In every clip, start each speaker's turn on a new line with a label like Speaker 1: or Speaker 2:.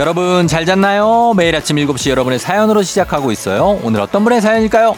Speaker 1: 여러분 잘 잤나요? 매일 아침 7시 여러분의 사연으로 시작하고 있어요. 오늘 어떤 분의 사연일까요?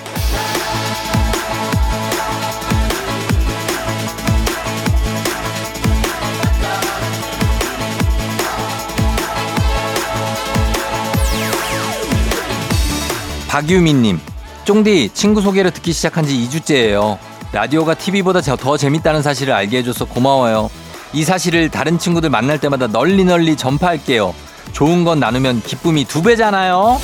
Speaker 1: 박유민님, 쫑디 친구 소개를 듣기 시작한 지 2주째예요. 라디오가 TV보다 더 재밌다는 사실을 알게 해줘서 고마워요. 이 사실을 다른 친구들 만날 때마다 널리 널리 전파할게요. 좋은 건 나누면 기쁨이 두 배잖아요.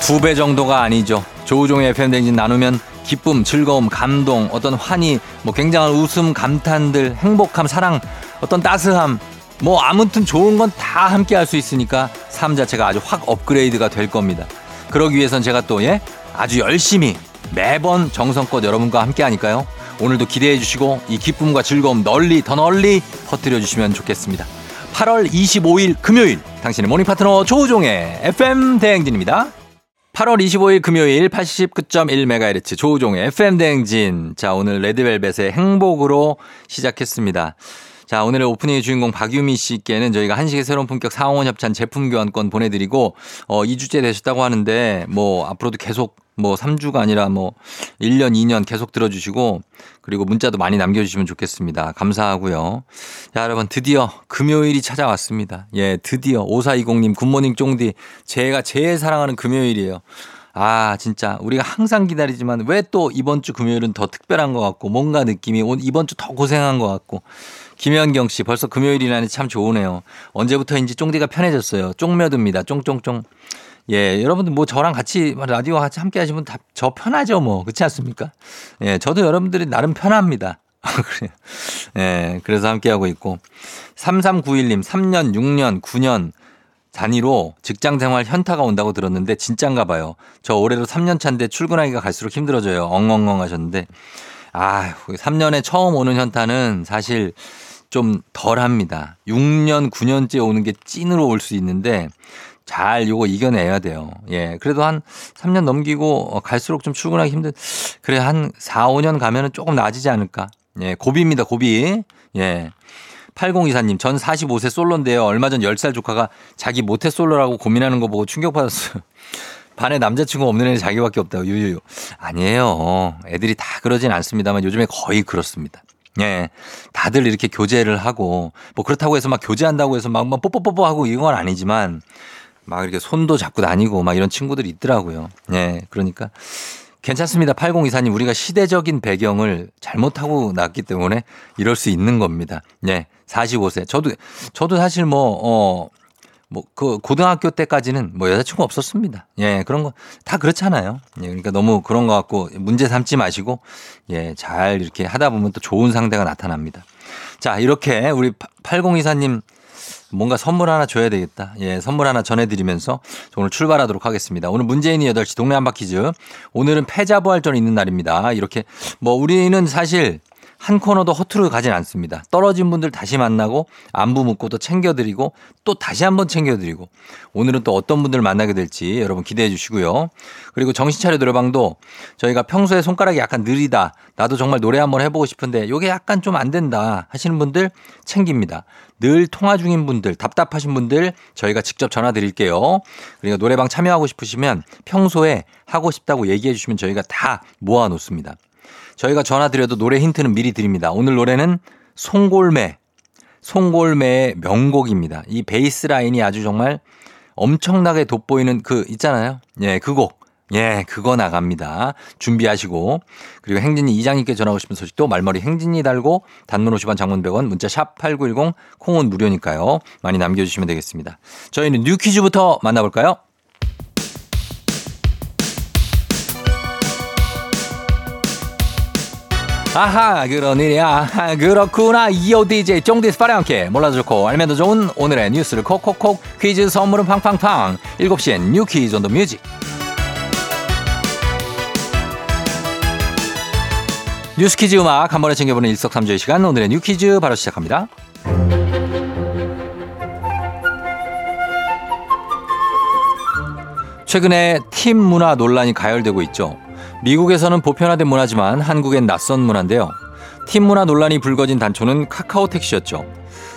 Speaker 1: 두 배 정도가 아니죠. 조우종의 FM 댕진 나누면 기쁨, 즐거움, 감동, 어떤 환희, 뭐 굉장한 웃음, 감탄들, 행복함, 사랑, 어떤 따스함, 뭐 아무튼 좋은 건 다 함께 할 수 있으니까 삶 자체가 아주 확 업그레이드가 될 겁니다. 그러기 위해선 제가 또 예? 아주 열심히 매번 정성껏 여러분과 함께 하니까요. 오늘도 기대해 주시고 이 기쁨과 즐거움 널리 더 널리 퍼뜨려 주시면 좋겠습니다. 8월 25일 금요일 당신의 모닝 파트너 조우종의 FM 대행진입니다. 8월 25일 금요일 89.1MHz 조우종의 FM 대행진. 자, 오늘 레드벨벳의 행복으로 시작했습니다. 자, 오늘의 오프닝의 주인공 박유미 씨께는 저희가 한식의 새로운 품격 상원 협찬 제품 교환권 보내드리고, 어, 2주째 되셨다고 하는데, 뭐, 앞으로도 계속 뭐 3주가 아니라 뭐 1년, 2년 계속 들어주시고, 그리고 문자도 많이 남겨주시면 좋겠습니다. 감사하고요. 자, 여러분, 드디어 금요일이 찾아왔습니다. 예, 드디어 5420님 굿모닝 쫑디. 제가 제일 사랑하는 금요일이에요. 아, 진짜 우리가 항상 기다리지만 왜 또 이번 주 금요일은 더 특별한 것 같고 뭔가 느낌이 이번 주 더 고생한 것 같고 김현경 씨 벌써 금요일이라니 참 좋으네요. 언제부터인지 쫑디가 편해졌어요. 쫑며듭니다. 쫑쫑쫑. 예, 여러분들 뭐 저랑 같이 라디오 같이 함께 하시면 다 저 편하죠 뭐. 그렇지 않습니까? 예, 저도 여러분들이 나름 편합니다. 그래요. 예, 그래서 함께 하고 있고. 3391님, 3년, 6년, 9년 단위로 직장 생활 현타가 온다고 들었는데 진짠가 봐요. 저 올해로 3년 차인데 출근하기가 갈수록 힘들어져요. 엉엉엉 하셨는데. 아, 3년에 처음 오는 현타는 사실 좀 덜 합니다. 6년, 9년째 오는 게 찐으로 올 수 있는데 잘 요거 이겨내야 돼요. 예. 그래도 한 3년 넘기고 어, 갈수록 좀 출근하기 힘든, 그래, 한 4, 5년 가면은 조금 나아지지 않을까. 예. 고비입니다, 고비. 예. 8024님, 전 45세 솔로인데요. 얼마 전 10살 조카가 자기 모태 솔로라고 고민하는 거 보고 충격받았어요. 반에 남자친구 없는 애는 자기밖에 없다고 유유유. 아니에요. 애들이 다 그러진 않습니다만 요즘에 거의 그렇습니다. 예. 다들 이렇게 교제를 하고 뭐 그렇다고 해서 막 교제한다고 해서 막, 막 뽀뽀뽀뽀 하고 이건 아니지만 막 이렇게 손도 잡고 다니고 막 이런 친구들이 있더라고요. 예. 그러니까 괜찮습니다. 8024님 우리가 시대적인 배경을 잘못하고 났기 때문에 이럴 수 있는 겁니다. 예. 45세. 저도 저도 사실 뭐 어, 뭐, 그, 고등학교 때까지는 뭐 여자친구 없었습니다. 예, 그런 거 다 그렇잖아요. 예, 그러니까 너무 그런 거 갖고 문제 삼지 마시고, 예, 잘 이렇게 하다 보면 또 좋은 상대가 나타납니다. 자, 이렇게 우리 8024님 뭔가 선물 하나 줘야 되겠다. 예, 선물 하나 전해드리면서 오늘 출발하도록 하겠습니다. 오늘 문재인이 8시 동네 한바퀴즈. 오늘은 패자부활전이 있는 날입니다. 이렇게 뭐 우리는 사실 한 코너도 허투루 가진 않습니다. 떨어진 분들 다시 만나고 안부 묻고 또 챙겨드리고 또 다시 한번 챙겨드리고 오늘은 또 어떤 분들 만나게 될지 여러분 기대해 주시고요. 그리고 정신차려 노래방도 저희가 평소에 손가락이 약간 느리다. 나도 정말 노래 한번 해보고 싶은데 요게 약간 좀 안 된다 하시는 분들 챙깁니다. 늘 통화 중인 분들, 답답하신 분들 저희가 직접 전화 드릴게요. 그러니까 노래방 참여하고 싶으시면 평소에 하고 싶다고 얘기해 주시면 저희가 다 모아 놓습니다. 저희가 전화 드려도 노래 힌트는 미리 드립니다. 오늘 노래는 송골매, 송골매의 명곡입니다. 이 베이스 라인이 아주 정말 엄청나게 돋보이는 그 있잖아요. 예, 그 곡. 예, 그거 나갑니다. 준비하시고. 그리고 행진이 이장님께 전하고 싶은 소식도 말머리 행진이 달고 단문 50원 장문 100원 문자 샵 8910 콩은 무료니까요. 많이 남겨 주시면 되겠습니다. 저희는 뉴 퀴즈부터 만나 볼까요? 아하 그런 일이야 그렇구나 이오 DJ 쫑디스 파랑케 몰라도 좋고 알면 더 좋은 오늘의 뉴스를 콕콕콕 퀴즈 선물은 팡팡팡 7시엔 New Quiz on the Music 뉴스 퀴즈 음악 한 번에 챙겨보는 일석삼조의 시간 오늘의 뉴 퀴즈 바로 시작합니다 최근에 팁 문화 논란이 가열되고 있죠 미국에서는 보편화된 문화지만 한국엔 낯선 문화인데요. 팁 문화 논란이 불거진 단초는 카카오 택시였죠.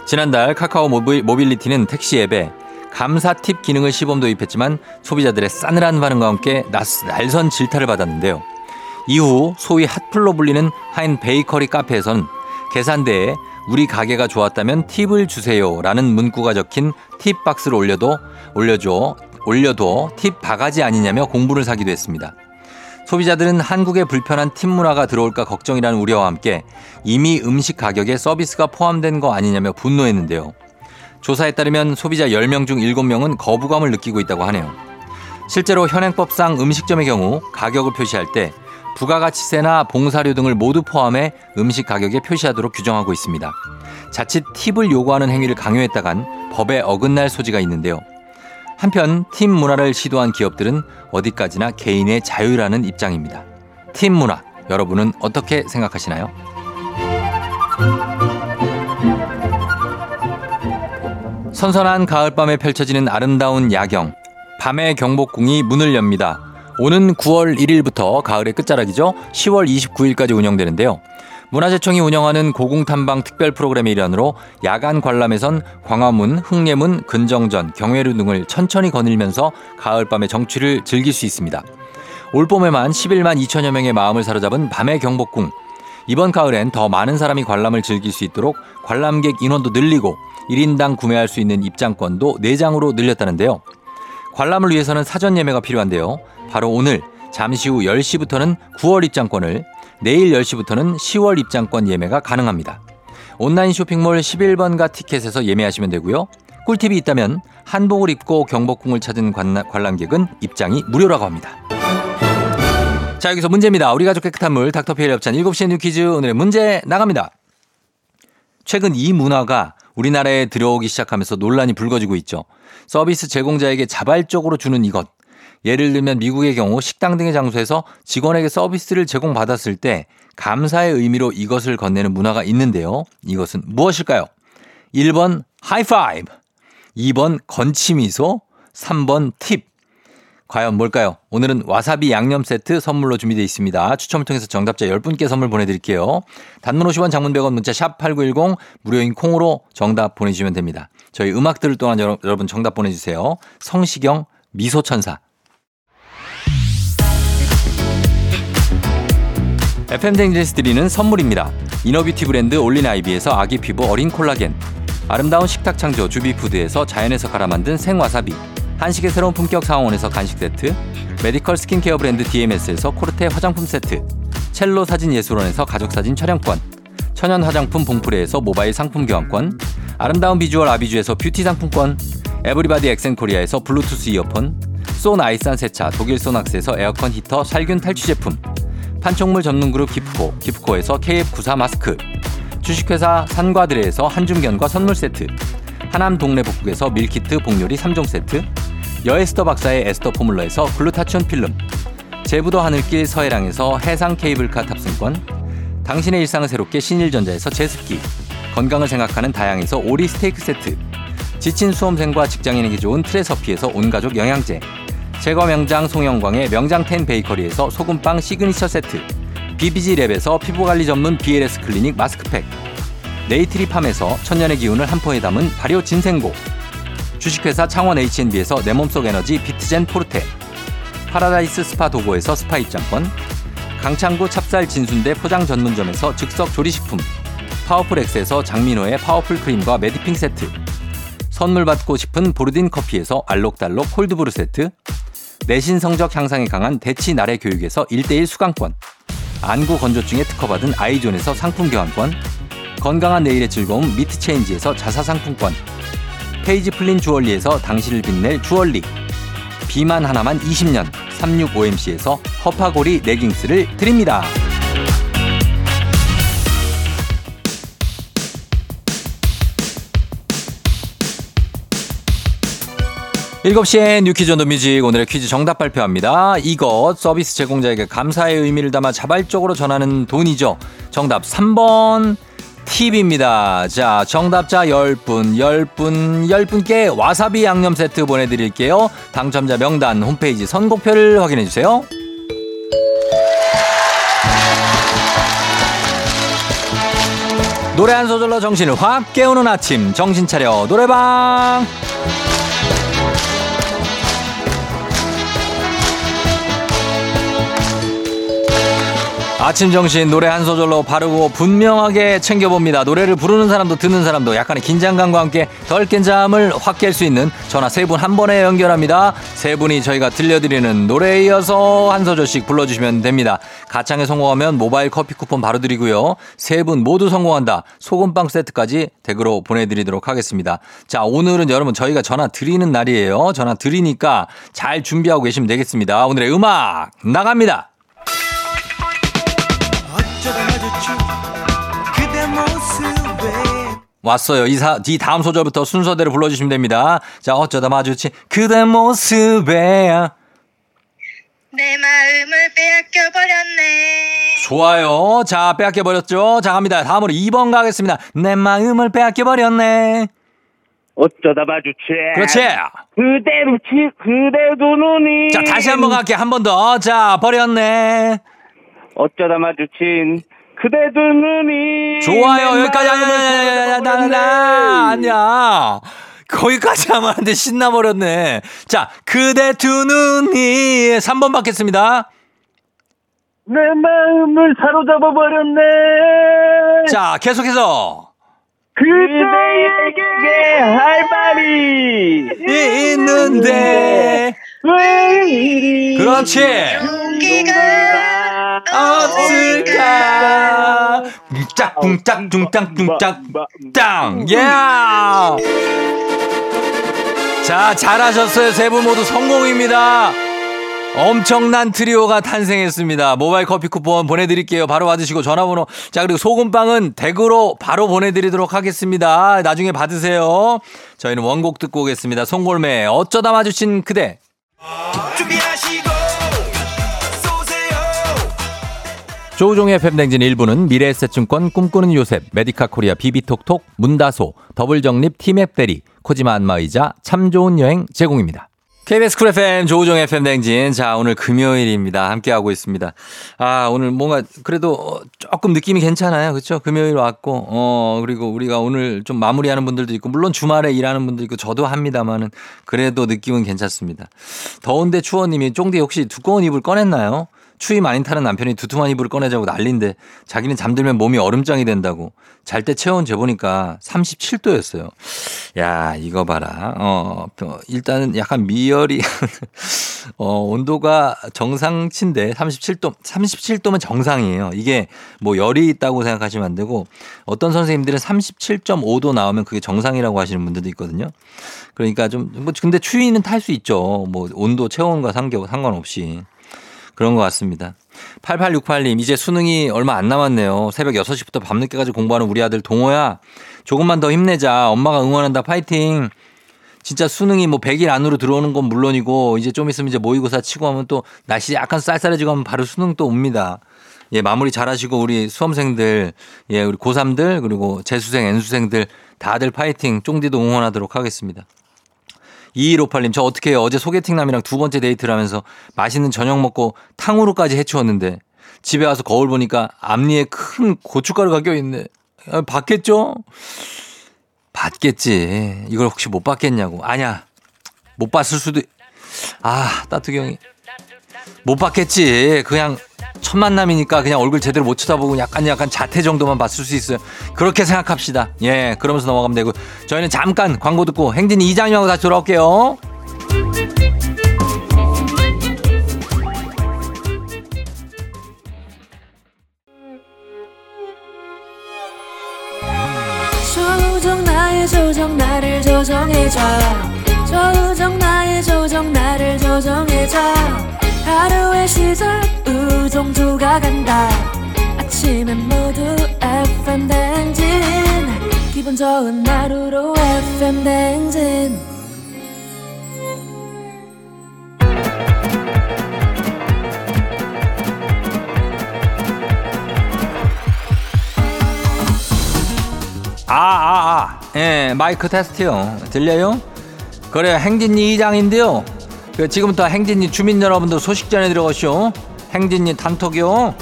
Speaker 1: 지난달 카카오 모빌리티는 택시 앱에 감사 팁 기능을 시범 도입했지만 소비자들의 싸늘한 반응과 함께 날선 질타를 받았는데요. 이후 소위 핫플로 불리는 하인 베이커리 카페에선 계산대에 우리 가게가 좋았다면 팁을 주세요라는 문구가 적힌 팁 박스를 올려도 올려줘 올려도 팁 바가지 아니냐며 공분을 사기도 했습니다. 소비자들은 한국의 불편한 팁 문화가 들어올까 걱정이라는 우려와 함께 이미 음식 가격에 서비스가 포함된 거 아니냐며 분노했는데요. 조사에 따르면 소비자 10명 중 7명은 거부감을 느끼고 있다고 하네요. 실제로 현행법상 음식점의 경우 가격을 표시할 때 부가가치세나 봉사료 등을 모두 포함해 음식 가격에 표시하도록 규정하고 있습니다. 자칫 팁을 요구하는 행위를 강요했다간 법에 어긋날 소지가 있는데요. 한편 팀 문화를 시도한 기업들은 어디까지나 개인의 자유라는 입장입니다. 팀 문화, 여러분은 어떻게 생각하시나요? 선선한 가을밤에 펼쳐지는 아름다운 야경. 밤의 경복궁이 문을 엽니다. 오는 9월 1일부터 가을의 끝자락이죠. 10월 29일까지 운영되는데요. 문화재청이 운영하는 고궁탐방 특별 프로그램의 일환으로 야간 관람에선 광화문, 흥례문, 근정전, 경회루 등을 천천히 거닐면서 가을밤의 정취를 즐길 수 있습니다. 올봄에만 11만 2천여 명의 마음을 사로잡은 밤의 경복궁. 이번 가을엔 더 많은 사람이 관람을 즐길 수 있도록 관람객 인원도 늘리고 1인당 구매할 수 있는 입장권도 4장으로 늘렸다는데요. 관람을 위해서는 사전 예매가 필요한데요. 바로 오늘 잠시 후 10시부터는 9월 입장권을 내일 10시부터는 10월 입장권 예매가 가능합니다. 온라인 쇼핑몰 11번가 티켓에서 예매하시면 되고요. 꿀팁이 있다면 한복을 입고 경복궁을 찾은 관람객은 입장이 무료라고 합니다. 자 여기서 문제입니다. 우리 가족 깨끗한 물 닥터피엘 협찬 7시에 뉴 퀴즈 오늘의 문제 나갑니다. 최근 이 문화가 우리나라에 들어오기 시작하면서 논란이 불거지고 있죠. 서비스 제공자에게 자발적으로 주는 이것. 예를 들면 미국의 경우 식당 등의 장소에서 직원에게 서비스를 제공받았을 때 감사의 의미로 이것을 건네는 문화가 있는데요. 이것은 무엇일까요? 1번 하이파이브, 2번 건치미소, 3번 팁. 과연 뭘까요? 오늘은 와사비 양념 세트 선물로 준비되어 있습니다. 추첨을 통해서 정답자 10분께 선물 보내드릴게요. 단문 50원 장문 100원 문자 샵 8910 무료인 콩으로 정답 보내주시면 됩니다. 저희 음악 들을 동안 여러분 정답 보내주세요. 성시경 미소천사. FM대행진서 드리는 선물입니다. 이너뷰티 브랜드 올린아이비에서 아기 피부 어린 콜라겐 아름다운 식탁 창조 주비푸드에서 자연에서 갈아 만든 생와사비 한식의 새로운 품격 상황원에서 간식 세트, 메디컬 스킨케어 브랜드 DMS에서 코르테 화장품 세트, 첼로 사진 예술원에서 가족 사진 촬영권, 천연 화장품 봉프레에서 모바일 상품 교환권, 아름다운 비주얼 아비주에서 뷰티 상품권, 에브리바디 엑센코리아에서 블루투스 이어폰, 쏜 아이산 세차 독일 소낙스에서 에어컨 히터 살균 탈취 제품, 판촉물 전문 그룹 기프코 기프코에서 KF94 마스크, 주식회사 산과들에에서 한줌견과 선물 세트, 하남 동네 복국에서 밀키트 복요리 3종 세트, 여에스터 박사의 에스터 포뮬러에서 글루타치온 필름 제부도 하늘길 서해랑에서 해상 케이블카 탑승권 당신의 일상을 새롭게 신일전자에서 제습기 건강을 생각하는 다향에서 오리 스테이크 세트 지친 수험생과 직장인에게 좋은 트레서피에서 온가족 영양제 제과 명장 송영광의 명장텐 베이커리에서 소금빵 시그니처 세트 BBG랩에서 피부관리 전문 BLS 클리닉 마스크팩 네이트리팜에서 천년의 기운을 한 포에 담은 발효 진생고 주식회사 창원 H&B에서 내 몸속 에너지 비트젠 포르테 파라다이스 스파 도고에서 스파 입장권 강창구 찹쌀 진순대 포장 전문점에서 즉석 조리식품 파워풀 엑스에서 장민호의 파워풀 크림과 매디핑 세트 선물 받고 싶은 보르딘 커피에서 알록달록 콜드브루 세트 내신 성적 향상에 강한 대치 나래 교육에서 1대1 수강권 안구 건조증에 특허받은 아이존에서 상품 교환권 건강한 내일의 즐거움 미트체인지에서 자사 상품권 페이지 플린 주얼리에서 당신을 빛낼 주얼리 비만 하나만 20년 365MC에서 허파고리 레깅스를 드립니다. 7시에 New Quiz on the Music 오늘의 퀴즈 정답 발표합니다. 이것 서비스 제공자에게 감사의 의미를 담아 자발적으로 전하는 돈이죠. 정답 3번 팁입니다. 자, 정답자 10분, 10분, 10분께 와사비 양념 세트 보내드릴게요. 당첨자 명단 홈페이지 선곡표를 확인해주세요. 노래 한 소절로 정신을 확 깨우는 아침 정신 차려 노래방 아침 정신 노래 한 소절로 바르고 분명하게 챙겨봅니다. 노래를 부르는 사람도 듣는 사람도 약간의 긴장감과 함께 덜 깬 잠을 확 깰 수 있는 전화 세 분 한 번에 연결합니다. 세 분이 저희가 들려드리는 노래에 이어서 한 소절씩 불러주시면 됩니다. 가창에 성공하면 모바일 커피 쿠폰 바로 드리고요. 세 분 모두 성공한다. 소금빵 세트까지 댁으로 보내드리도록 하겠습니다. 자, 오늘은 여러분 저희가 전화 드리는 날이에요. 전화 드리니까 잘 준비하고 계시면 되겠습니다. 오늘의 음악 나갑니다. 왔어요. 이, 사, 이 다음 소절부터 순서대로 불러주시면 됩니다. 자, 어쩌다 마주친 그대 모습에
Speaker 2: 내 마음을 빼앗겨 버렸네.
Speaker 1: 좋아요. 자, 빼앗겨 버렸죠. 자, 갑니다. 다음으로 2번 가겠습니다. 내 마음을 빼앗겨 버렸네.
Speaker 3: 어쩌다 마주친
Speaker 1: 그렇지.
Speaker 3: 그대 눈치 그대 두 눈이
Speaker 1: 자, 다시 한 번 갈게. 한 번 더. 자, 버렸네.
Speaker 3: 어쩌다 마주친 그대 두 눈이
Speaker 1: 좋아요.
Speaker 3: 내
Speaker 1: 여기까지 아니야, 아니야, 아니야,
Speaker 3: 버렸네.
Speaker 1: 아니야, 아니야. 거기까지 하면 안 돼. 신나버렸네. 자, 그대 두 눈이 3번 받겠습니다.
Speaker 3: 내 마음을 사로잡아 버렸네
Speaker 1: 자, 계속해서.
Speaker 3: 그대에게 할 말이
Speaker 1: 있는데. 그렇지. 없을까? 둥짝, 둥짝, 둥짝, 둥짝, 땅. 예! 자, 잘하셨어요. 세 분 모두 성공입니다. 엄청난 트리오가 탄생했습니다. 모바일 커피 쿠폰 보내드릴게요. 바로 받으시고 전화번호. 자, 그리고 소금빵은 댁으로 바로 보내드리도록 하겠습니다. 나중에 받으세요. 저희는 원곡 듣고 오겠습니다. 송골매 어쩌다 마주친 그대.
Speaker 4: 준비하시고 쏘세요
Speaker 1: 조우종의 FM대행진 1부는 미래에셋증권 꿈꾸는 요셉, 메디카 코리아 비비톡톡, 문다소, 더블정립 티맵 대리, 코지마 안마의자, 참 좋은 여행 제공입니다. KBS 쿨 FM 조우종 FM 대행진. 자, 오늘 금요일입니다. 함께하고 있습니다. 아, 오늘 뭔가 그래도 어, 조금 느낌이 괜찮아요. 그렇죠? 금요일 왔고, 어, 그리고 우리가 오늘 좀 마무리하는 분들도 있고, 물론 주말에 일하는 분도 있고, 저도 합니다만은 그래도 느낌은 괜찮습니다. 더운데 추워 님이 쫑디 혹시 두꺼운 이불 꺼냈나요? 추위 많이 타는 남편이 두툼한 이불을 꺼내자고 난린데 자기는 잠들면 몸이 얼음장이 된다고 잘 때 체온 재보니까 37도였어요. 야, 이거 봐라. 어, 일단은 약간 미열이, 어, 온도가 정상치인데 37도, 37도면 정상이에요. 이게 뭐 열이 있다고 생각하시면 안 되고 어떤 선생님들은 37.5도 나오면 그게 정상이라고 하시는 분들도 있거든요. 그러니까 좀, 뭐 근데 추위는 탈 수 있죠. 뭐 온도, 체온과 상관, 상관없이. 그런 것 같습니다. 8868님, 이제 수능이 얼마 안 남았네요. 새벽 6시부터 밤늦게까지 공부하는 우리 아들 동호야. 조금만 더 힘내자. 엄마가 응원한다. 파이팅. 진짜 수능이 뭐 100일 안으로 들어오는 건 물론이고, 이제 좀 있으면 이제 모의고사 치고 하면 또 날씨 약간 쌀쌀해지고 하면 바로 수능 또 옵니다. 예, 마무리 잘 하시고 우리 수험생들, 예, 우리 고3들, 그리고 재수생, N수생들 다들 파이팅, 쫑디도 응원하도록 하겠습니다. 2158님, 저 어떻게 해요? 어제 소개팅남이랑 두 번째 데이트를 하면서 맛있는 저녁 먹고 탕후루까지 해치웠는데 집에 와서 거울 보니까 앞니에 큰 고춧가루가 껴있네. 아, 봤겠죠? 봤겠지. 이걸 혹시 못 봤겠냐고. 아니야. 못 봤을 수도, 아, 따뚜기 형이. 못 봤겠지. 그냥 첫 만남이니까 그냥 얼굴 제대로 못 쳐다보고 약간 약간 자태 정도만 봤을 수 있어요. 그렇게 생각합시다. 예, 그러면서 넘어가면 되고. 저희는 잠깐 광고 듣고 행진 이장님하고 다시 돌아올게요.
Speaker 5: 조정 나의 조정 나를 조정해줘 조정 나의 조정 나를 조정해줘 하루의 시절 우정조가 간다 아침엔 모두 FM 댕진 기분 좋은 하루로 FM 댕진
Speaker 1: 아, 아, 아. 예, 마이크 테스트요. 들려요? 그래, 행진이 이장인데요. 그 지금부터 행진님 주민 여러분들 소식 전해 들어가시오. 행진님 단톡이요.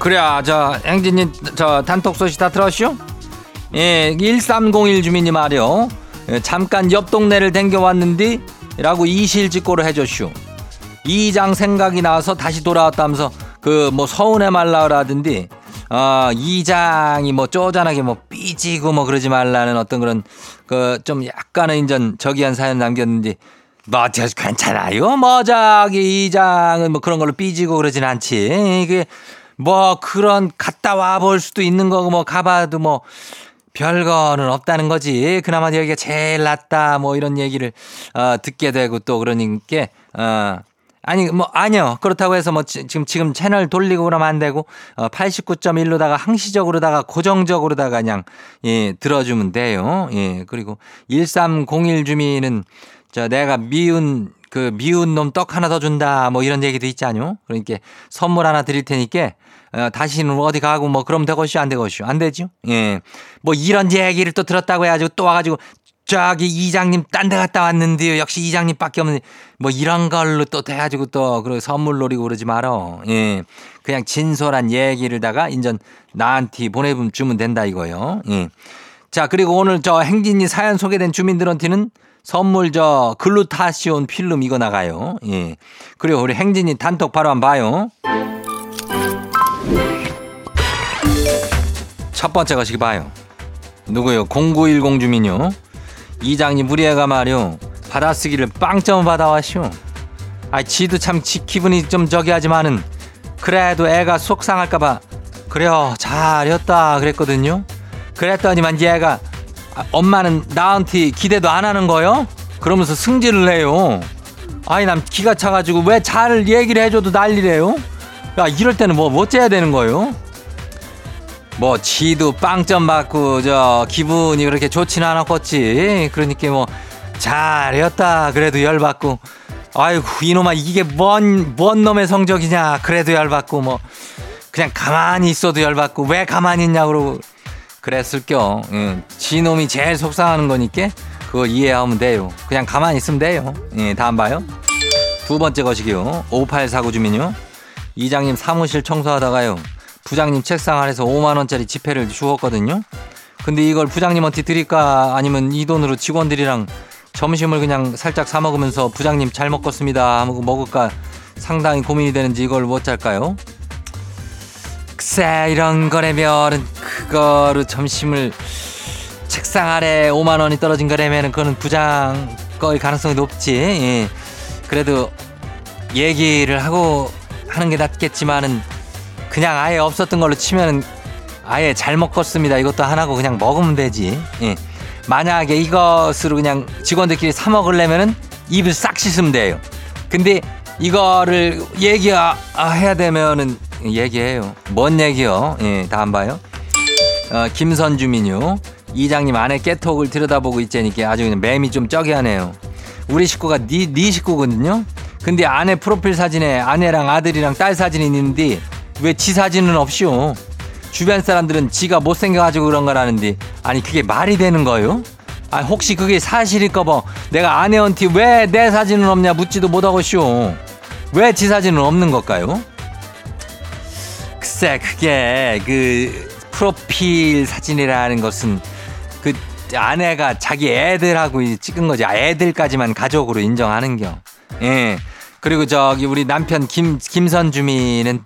Speaker 1: 그래야 저 행진님 저 단톡 소식 다 들었슈? 예, 1301 주민님 말이요. 잠깐 옆 동네를 댕겨왔는디 라고 이실직고를 해줬슈. 이장 생각이 나서 다시 돌아왔다면서, 그, 뭐, 서운해 말라 그러던데, 어, 이장이 뭐, 쪼잔하게 뭐, 삐지고 뭐, 그러지 말라는 어떤 그런, 그, 좀 약간은 인전 저기한 사연 남겼는데, 뭐, 저, 괜찮아요. 뭐, 저기, 이장은 뭐 그런 걸로 삐지고 그러진 않지. 이게, 뭐, 그런, 갔다 와 볼 수도 있는 거고, 뭐, 가봐도 뭐, 별거는 없다는 거지. 그나마 여기가 제일 낫다, 뭐, 이런 얘기를, 어, 듣게 되고 또 그러니까, 어, 아니, 뭐, 아니요. 그렇다고 해서 뭐, 지- 지금, 지금 채널 돌리고 그러면 안 되고, 어, 89.1로다가 항시적으로다가 고정적으로다가 그냥, 예, 들어주면 돼요. 예, 그리고 1301 주민은, 저, 내가 미운, 그, 미운 놈 떡 하나 더 준다, 뭐, 이런 얘기도 있잖요. 그러니까 선물 하나 드릴 테니까, 어, 다시는 어디 가고 뭐, 그럼 되겠슈, 안 되겠슈. 안 되죠? 예. 뭐, 이런 얘기를 또 들었다고 해가지고 또 와가지고, 저기 이장님 딴 데 갔다 왔는데요. 역시 이장님밖에 없는 뭐 이런 걸로 또 돼가지고 또 그리고 선물 노리고 그러지 말어. 예, 그냥 진솔한 얘기를다가 인전 나한테 보내주면 된다 이거요. 예. 자 그리고 오늘 저 행진이 사연 소개된 주민들한테는 선물 저 글루타시온 필름 이거 나가요. 예. 그리고 우리 행진이 단톡 바로 한번 봐요. 첫 번째 것이 봐요. 누구요? 0910 주민요. 이장님 우리 애가 말이요 받아쓰기를 빵점 받아왔쇼 아 지도 참 지, 기분이 좀 저기 하지만은 그래도 애가 속상할까봐 그래요 잘했다 그랬거든요. 그랬더니만 얘가 아, 엄마는 나한테 기대도 안 하는 거요? 그러면서 승질을 해요. 아니 난 기가 차가지고 왜 잘 얘기를 해줘도 난리래요? 야 이럴 때는 뭐 어째야 되는 거요 뭐 지도 빵점 받고 저 기분이 그렇게 좋지는 않았겠지. 그러니까 뭐 잘했다. 그래도 열 받고. 아이고 이놈아 이게 뭔 뭔 놈의 성적이냐. 그래도 열 받고 뭐 그냥 가만히 있어도 열 받고 왜 가만히 있냐 그러고 그랬을겨. 예. 지 놈이 제일 속상하는 거니까 그거 이해하면 돼요. 그냥 가만히 있으면 돼요. 예, 다음 봐요. 두 번째 것이기요. 5849 주민요. 이장님 사무실 청소하다가요. 부장님 책상 아래서 5만 원짜리 지폐를 주었거든요. 근데 이걸 부장님한테 드릴까 아니면 이 돈으로 직원들이랑 점심을 그냥 살짝 사 먹으면서 부장님 잘 먹겠습니다 하고 먹을까 상당히 고민이 되는지 이걸 못 할까요? 글쎄 이런 거라면은 그거로 점심을 책상 아래 5만 원이 떨어진 거라면은 그거는 부장 거일 가능성이 높지. 예. 그래도 얘기를 하고 하는 게 낫겠지만은 그냥 아예 없었던 걸로 치면은 아예 잘 먹었습니다. 이것도 하나고 그냥 먹으면 되지. 예. 만약에 이것으로 그냥 직원들끼리 사 먹으려면은 입을 싹 씻으면 돼요. 근데 이거를 얘기해야 되면은 얘기해요. 뭔 얘기요? 예, 다음 봐요. 어, 김선주민요. 이장님 아내 깨톡을 들여다보고 있자니까 아주 그냥 맴이 좀 쩌게 하네요. 우리 식구가 네, 네 식구거든요. 근데 아내 프로필 사진에 아내랑 아들이랑 딸 사진이 있는데 왜 지 사진은 없쇼? 주변 사람들은 지가 못생겨가지고 그런 거라는데 아니 그게 말이 되는 거요? 아 혹시 그게 사실일까봐 내가 아내한테 왜 내 사진은 없냐 묻지도 못하고쇼. 왜 지 사진은 없는 걸까요? 글쎄 그게 그 프로필 사진이라는 것은 그 아내가 자기 애들하고 찍은 거지 아, 애들까지만 가족으로 인정하는겨. 예. 그리고 저기 우리 남편 김 김선 주민은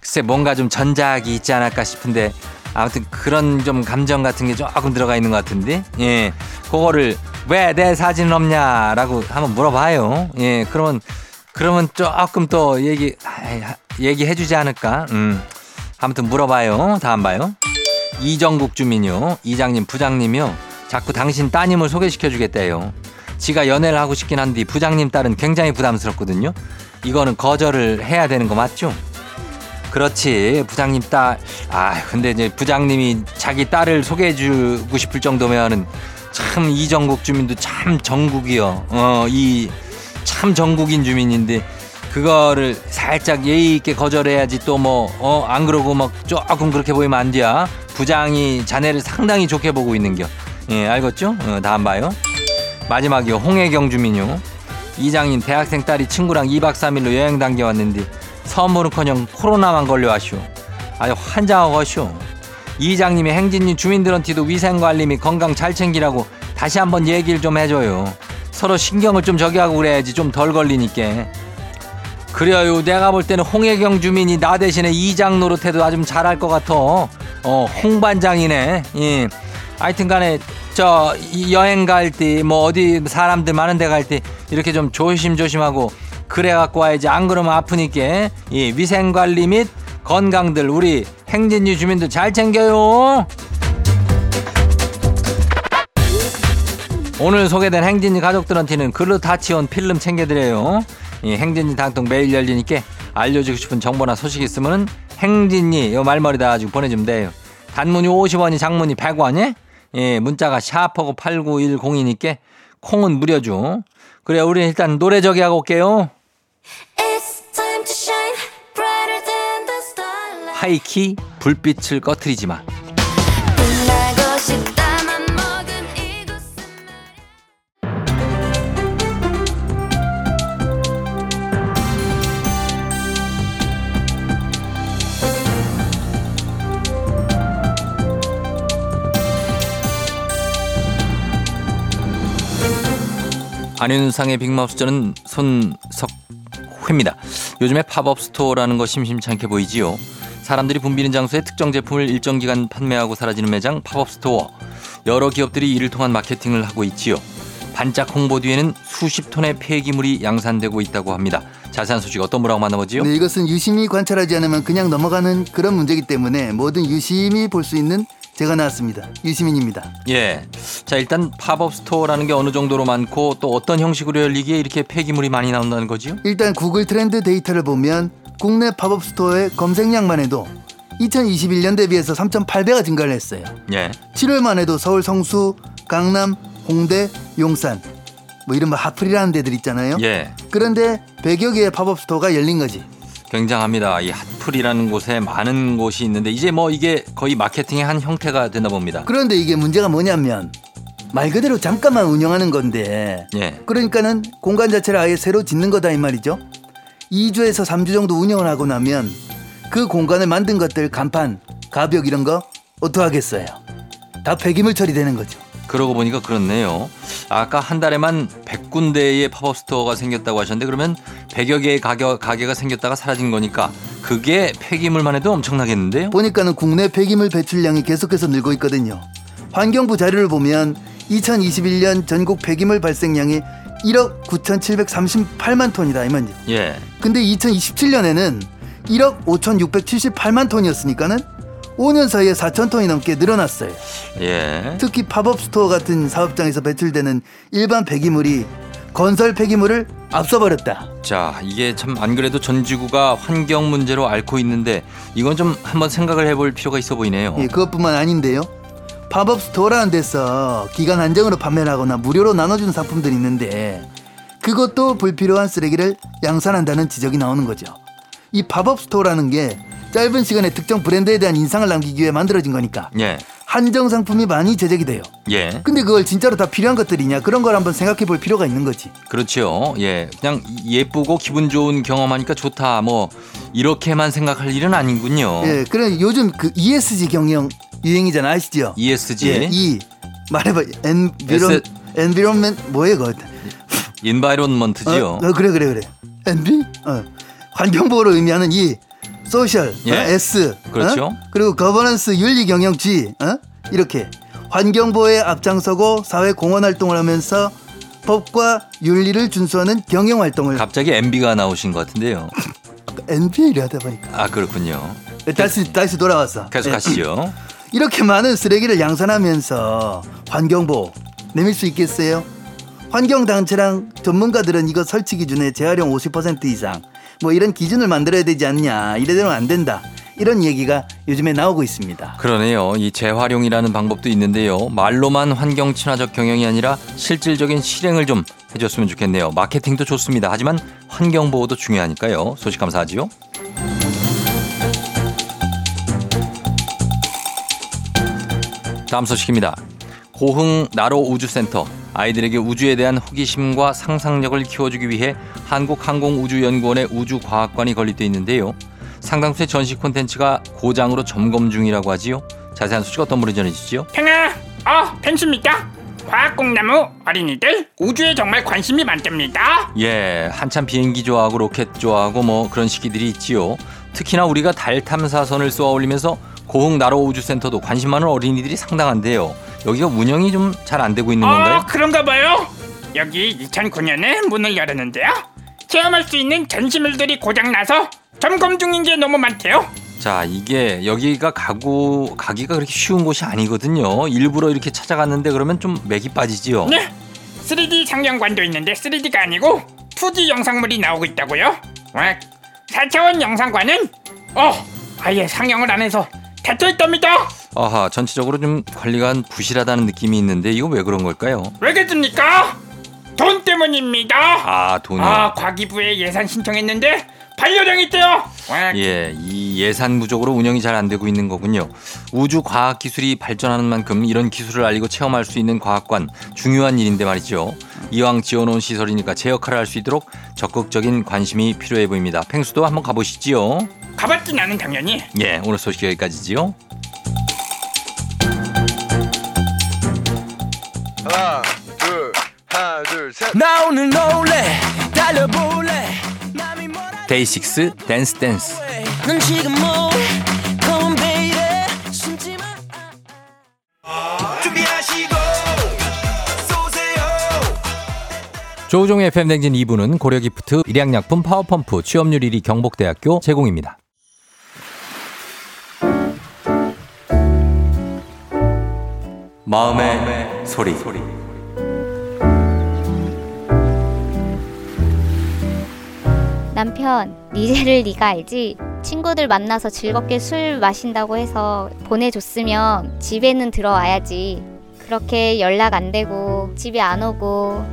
Speaker 1: 글쎄 뭔가 좀 전작이 있지 않을까 싶은데 아무튼 그런 좀 감정 같은 게 조금 들어가 있는 것 같은데? 예. 그거를 왜 내 사진 없냐라고 한번 물어봐요. 예 그러면 그러면 조금 또 얘기 얘기해 주지 않을까? 음. 아무튼 물어봐요. 다음 봐요. 이정국 주민요. 이장님 부장님이요. 자꾸 당신 따님을 소개시켜 주겠대요. 지가 연애를 하고 싶긴 한데 부장님 딸은 굉장히 부담스럽거든요. 이거는 거절을 해야 되는 거 맞죠? 그렇지 부장님 딸. 아 근데 이제 부장님이 자기 딸을 소개해 주고 싶을 정도면은 참 이정국 주민도 참 정국이요. 어 이 참 정국인 주민인데 그거를 살짝 예의 있게 거절해야지 또 뭐 어 안 그러고 막 조금 그렇게 보이면 안 돼야 부장이 자네를 상당히 좋게 보고 있는겨. 예 알겠죠? 어, 다음 봐요. 마지막이요. 홍혜경 주민요. 이장님 대학생 딸이 친구랑 2박 3일로 여행 당겨 왔는데 선물은커녕 코로나만 걸려왔쇼. 아주 환장하고쇼. 이장님이 행진이 주민들한테도 위생관리 및 건강 잘 챙기라고 다시 한번 얘기를 좀 해줘요. 서로 신경을 좀 저기 하고 그래야지 좀 덜 걸리니까. 그래요. 내가 볼 때는 홍혜경 주민이 나 대신에 이장 노릇해도 아주 잘할 것 같아. 어, 홍반장이네. 예. 하여튼 간에 저이 여행 갈 때 뭐 어디 사람들 많은 데 갈 때 이렇게 좀 조심조심하고 그래 갖고 와야지 안 그러면 아프니까 이 위생 관리 및 건강들 우리 행진유 주민들 잘 챙겨요. 오늘 소개된 행진이 가족들한테는 글루타치온 필름 챙겨드려요. 이 행진이 단통 매일 열리니까 알려주고 싶은 정보나 소식 있으면 행진이 요 말머리다 가지고 보내주면 돼요. 단문이 50원이 장문이 100원이 예, 문자가 샤프고 8910이니까 콩은 무료죠. 그래 우리 일단 노래 저기 하고 올게요. 하이키 불빛을 꺼트리지 마. 안윤상의 빅마우스 저는 손석희입니다. 요즘에 팝업 스토어라는 거 심심찮게 보이지요. 사람들이 붐비는 장소에 특정 제품을 일정 기간 판매하고 사라지는 매장 팝업 스토어. 여러 기업들이 이를 통한 마케팅을 하고 있지요. 반짝 홍보 뒤에는 수십 톤의 폐기물이 양산되고 있다고 합니다. 자세한 소식 어떤 분하고 만나보지요?
Speaker 6: 네, 이것은 유심히 관찰하지 않으면 그냥 넘어가는 그런 문제이기 때문에 뭐든 유심히 볼 수 있는 제가 나왔습니다. 유시민입니다.
Speaker 1: 예. 자, 일단 팝업 스토어라는 게 어느 정도로 많고 또 어떤 형식으로 열리기에 이렇게 폐기물이 많이 나온다는 거지요?
Speaker 6: 일단 구글 트렌드 데이터를 보면 국내 팝업 스토어의 검색량만 해도 2021년 대비해서 3.8배가 증가를 했어요.
Speaker 1: 예.
Speaker 6: 7월만 해도 서울 성수, 강남, 홍대, 용산 뭐 이런 뭐 핫플이라는 데들 있잖아요.
Speaker 1: 예.
Speaker 6: 그런데 100여 개의 팝업 스토어가 열린 거지.
Speaker 1: 굉장합니다. 이 핫플이라는 곳에 많은 곳이 있는데 이제 뭐 이게 거의 마케팅의 한 형태가 되나 봅니다.
Speaker 6: 그런데 이게 문제가 뭐냐면 말 그대로 잠깐만 운영하는 건데
Speaker 1: 예.
Speaker 6: 그러니까는 공간 자체를 아예 새로 짓는 거다 이 말이죠. 2주에서 3주 정도 운영을 하고 나면 그 공간을 만든 것들 간판, 가벽 이런 거 어떡하겠어요. 다 폐기물 처리되는 거죠.
Speaker 1: 그러고 보니까 그렇네요. 아까 한 달에만 100군데의 팝업 스토어가 생겼다고 하셨는데 그러면 100여 개의 가게, 가게가 생겼다가 사라진 거니까 그게 폐기물만 해도 엄청나겠는데요?
Speaker 6: 보니까는 국내 폐기물 배출량이 계속해서 늘고 있거든요. 환경부 자료를 보면 2021년 전국 폐기물 발생량이 1억 9,738만 톤이다 이 말이죠.
Speaker 1: 예.
Speaker 6: 근데 2017년에는 1억 5,678만 톤이었으니까는 5년 사이에 4천 톤이 넘게 늘어났어요.
Speaker 1: 예.
Speaker 6: 특히 팝업 스토어 같은 사업장에서 배출되는 일반 폐기물이 건설 폐기물을 앞서버렸다.
Speaker 1: 자, 이게 참 안 그래도 전 지구가 환경 문제로 앓고 있는데 이건 좀 한번 생각을 해볼 필요가 있어 보이네요.
Speaker 6: 예, 그것뿐만 아닌데요. 팝업 스토어라는 데서 기간 한정으로 판매를 하거나 무료로 나눠주는 상품들이 있는데 그것도 불필요한 쓰레기를 양산한다는 지적이 나오는 거죠. 이 팝업 스토어라는 게 짧은 시간에 특정 브랜드에 대한 인상을 남기기 위해 만들어진 거니까
Speaker 1: 예.
Speaker 6: 한정 상품이 많이 제작이 돼요.
Speaker 1: 예.
Speaker 6: 근데 그걸 진짜로 다 필요한 것들이냐 그런 걸 한번 생각해 볼 필요가 있는 거지.
Speaker 1: 그렇죠. 예. 그냥 예쁘고 기분 좋은 경험하니까 좋다. 뭐 이렇게만 생각할 일은 아니군요.
Speaker 6: 예, 그래 요즘 그 ESG 경영 유행이잖아 아시죠?
Speaker 1: ESG.
Speaker 6: 예, E 말해 봐 environ
Speaker 1: S-
Speaker 6: environmen 뭐예요 그거?
Speaker 1: environment지요.
Speaker 6: 어, 어, 그래 그래 그래. envi? 어. 환경 보호를 의미하는 E social
Speaker 1: 예.
Speaker 6: 어, S
Speaker 1: 그렇죠.
Speaker 6: 어? 그리고 거버넌스 윤리 경영 G 어? 이렇게 환경 보호에 앞장서고 사회 공헌 활동을 하면서 법과 윤리를 준수하는 경영 활동을
Speaker 1: 갑자기 MB가 나오신 것 같은데요.
Speaker 6: NBA를 하다 보니까
Speaker 1: 아 그렇군요.
Speaker 6: 다시 다시 돌아왔어.
Speaker 1: 계속
Speaker 6: 예.
Speaker 1: 하시죠.
Speaker 6: 이렇게 많은 쓰레기를 양산하면서 환경보호 내밀 수 있겠어요? 환경단체랑 전문가들은 이거 설치 기준에 재활용 50% 이상 뭐 이런 기준을 만들어야 되지 않냐 이래대로 안 된다 이런 얘기가 요즘에 나오고 있습니다.
Speaker 1: 그러네요. 이 재활용이라는 방법도 있는데요. 말로만 환경 친화적 경영이 아니라 실질적인 실행을 좀 해줬으면 좋겠네요. 마케팅도 좋습니다. 하지만 환경 보호도 중요하니까요. 소식 감사하지요. 다음 소식입니다. 고흥 나로 우주센터 아이들에게 우주에 대한 호기심과 상상력을 키워주기 위해 한국항공우주연구원의 우주과학관이 건립되어 있는데요. 상당수의 전시 콘텐츠가 고장으로 점검 중이라고 하지요. 자세한 소식 어떤 분이 전해주시죠?
Speaker 7: 팽아, 어, 펜스입니다. 과학공나무 어린이들 우주에 정말 관심이 많답니다.
Speaker 1: 예, 한참 비행기 좋아하고 로켓 좋아하고 뭐 그런 시기들이 있지요. 특히나 우리가 달 탐사선을 쏘아 올리면서 고흥 나로 우주센터도 관심 많은 어린이들이 상당한데요. 여기가 운영이 좀 잘 안 되고 있는 건가요?
Speaker 7: 어, 그런가 봐요. 여기 2009년에 문을 열었는데요. 체험할 수 있는 전시물들이 고장 나서 점검 중인 게 너무 많대요.
Speaker 1: 자, 이게 여기가 가고 가기가 그렇게 쉬운 곳이 아니거든요. 일부러 이렇게 찾아갔는데 그러면 좀 맥이 빠지지요.
Speaker 7: 네, 3D 상영관도 있는데 3D가 아니고 2D 영상물이 나오고 있다고요? 와, 4차원 영상관은 어, 아예 상영을 안 해서 닫혀 있답니다.
Speaker 1: 아하, 전체적으로 좀 관리가 부실하다는 느낌이 있는데 이거 왜 그런 걸까요?
Speaker 7: 왜 그랬습니까? 돈 때문입니다.
Speaker 1: 아, 돈이.
Speaker 7: 아, 과기부에 예산 신청했는데. 와,
Speaker 1: 예, 이 예산 부족으로 운영이 잘 안 되고 있는 거군요. 우주 과학 기술이 발전하는 만큼 이런 기술을 알리고 체험할 수 있는 과학관 중요한 일인데 말이죠. 이왕 지어놓은 시설이니까 제 역할을 할 수 있도록 적극적인 관심이 필요해 보입니다. 펭수도 한번 가보시지요.
Speaker 7: 가봤진 않은 당연히.
Speaker 1: 예, 오늘 소식 여기까지지요.
Speaker 8: 하나 둘 하나 둘셋.
Speaker 4: 나 오늘 놀래. 달려볼래. 남이 뭐라
Speaker 1: 데이식스
Speaker 4: Dance Dance. 쏘세요.
Speaker 1: 조우종의 FM 댕진 2부는 고려기프트, 일양약품 파워펌프, 취업률 1위 경복대학교 제공입니다. 마음의, 소리.
Speaker 9: 남편, 니제를 네가 알지? 친구들 만나서 즐겁게 술 마신다고 해서 보내줬으면 집에는 들어와야지. 그렇게 연락 안 되고 집에 안 오고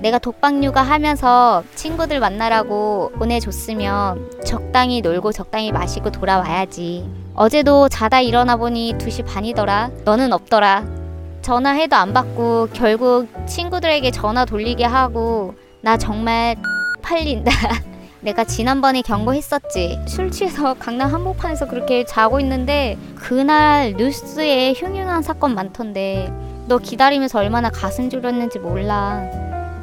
Speaker 9: 내가 독박 육아하면서 친구들 만나라고 보내줬으면 적당히 놀고 적당히 마시고 돌아와야지. 어제도 자다 일어나 보니 2시 반이더라. 너는 없더라. 전화해도 안 받고 결국 친구들에게 전화 돌리게 하고 나 정말 팔린다. 내가 지난번에 경고했었지. 술 취해서 강남 한복판에서 그렇게 자고 있는데 그날 뉴스에 흉흉한 사건 많던데 너 기다리면서 얼마나 가슴 졸였는지 몰라.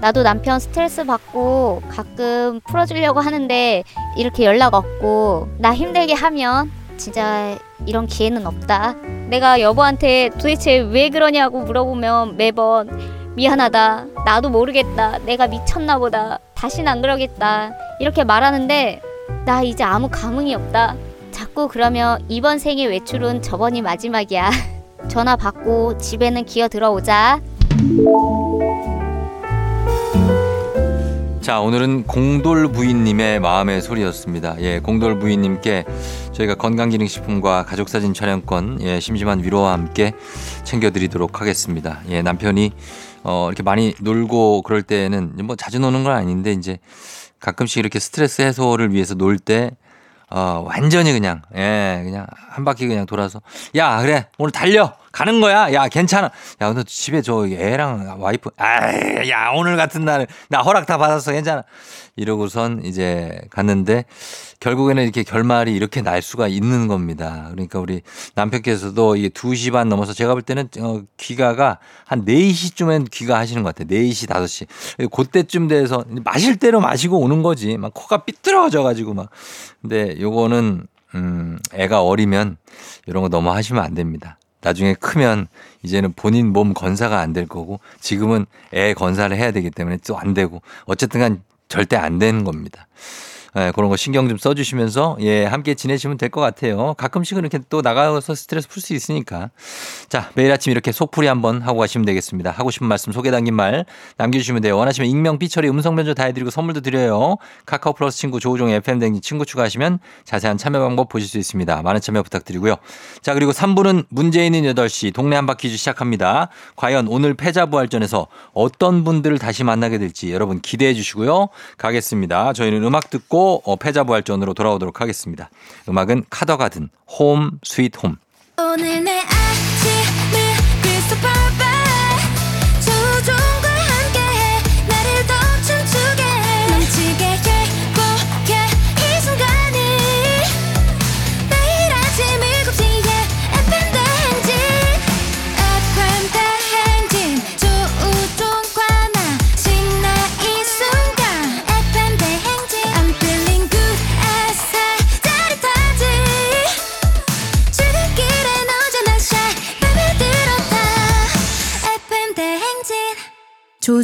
Speaker 9: 나도 남편 스트레스 받고 가끔 풀어주려고 하는데 이렇게 연락 없고 나 힘들게 하면 진짜 이런 기회는 없다. 내가 여보한테 도대체 왜 그러냐고 물어보면 매번 미안하다. 나도 모르겠다. 내가 미쳤나 보다. 다신 안 그러겠다. 이렇게 말하는데 나 이제 아무 감흥이 없다. 자꾸 그러면 이번 생의 외출은 저번이 마지막이야. 전화 받고 집에는 기어 들어오자.
Speaker 1: 자, 오늘은 공돌 부인님의 마음의 소리였습니다. 예, 공돌 부인님께 저희가 건강기능식품과 가족사진 촬영권, 예, 심심한 위로와 함께 챙겨드리도록 하겠습니다. 예, 남편이 어, 이렇게 많이 놀고 그럴 때는 뭐 자주 노는 건 아닌데 이제 가끔씩 이렇게 스트레스 해소를 위해서 놀때 어, 완전히 그냥, 예, 그냥 한 바퀴 그냥 돌아서 야, 그래, 오늘 달려! 가는 거야. 야, 괜찮아. 야, 근데 집에 저 애랑 와이프, 아, 야, 오늘 같은 날은 나 허락 다 받았어. 괜찮아. 이러고선 이제 갔는데 결국에는 이렇게 결말이 이렇게 날 수가 있는 겁니다. 그러니까 우리 남편께서도 이게 2시 반 넘어서 제가 볼 때는 어, 귀가가 한 4시쯤엔 귀가하시는 것 같아요. 4시, 5시. 그때쯤 돼서 마실 대로 마시고 오는 거지. 막 코가 삐뚤어져 가지고 막. 근데 요거는 음, 애가 어리면 이런 거 너무 하시면 안 됩니다. 나중에 크면 이제는 본인 몸 건사가 안 될 거고 지금은 애 건사를 해야 되기 때문에 또 안 되고 어쨌든 간 절대 안 되는 겁니다. 예, 그런 거 신경 좀 써주시면서 예 함께 지내시면 될 것 같아요. 가끔씩은 이렇게 또 나가서 스트레스 풀 수 있으니까. 자 매일 아침 이렇게 속풀이 한번 하고 가시면 되겠습니다. 하고 싶은 말씀 소개 담긴 말 남겨주시면 돼요. 원하시면 익명 삐처리 음성 변조 다 해드리고 선물도 드려요. 카카오 플러스 친구 조우종 FM 댕진 친구 추가하시면 자세한 참여 방법 보실 수 있습니다. 많은 참여 부탁드리고요. 자 그리고 3부는 문제 있는 8시 동네 한바 퀴즈 시작합니다. 과연 오늘 패자부활전에서 어떤 분들을 다시 만나게 될지 여러분 기대해 주시고요. 가겠습니다. 저희는 음악 듣고 어, 패자부활전으로 돌아오도록 하겠습니다. 음악은 카더가든 홈 스윗 홈.
Speaker 5: 오늘 내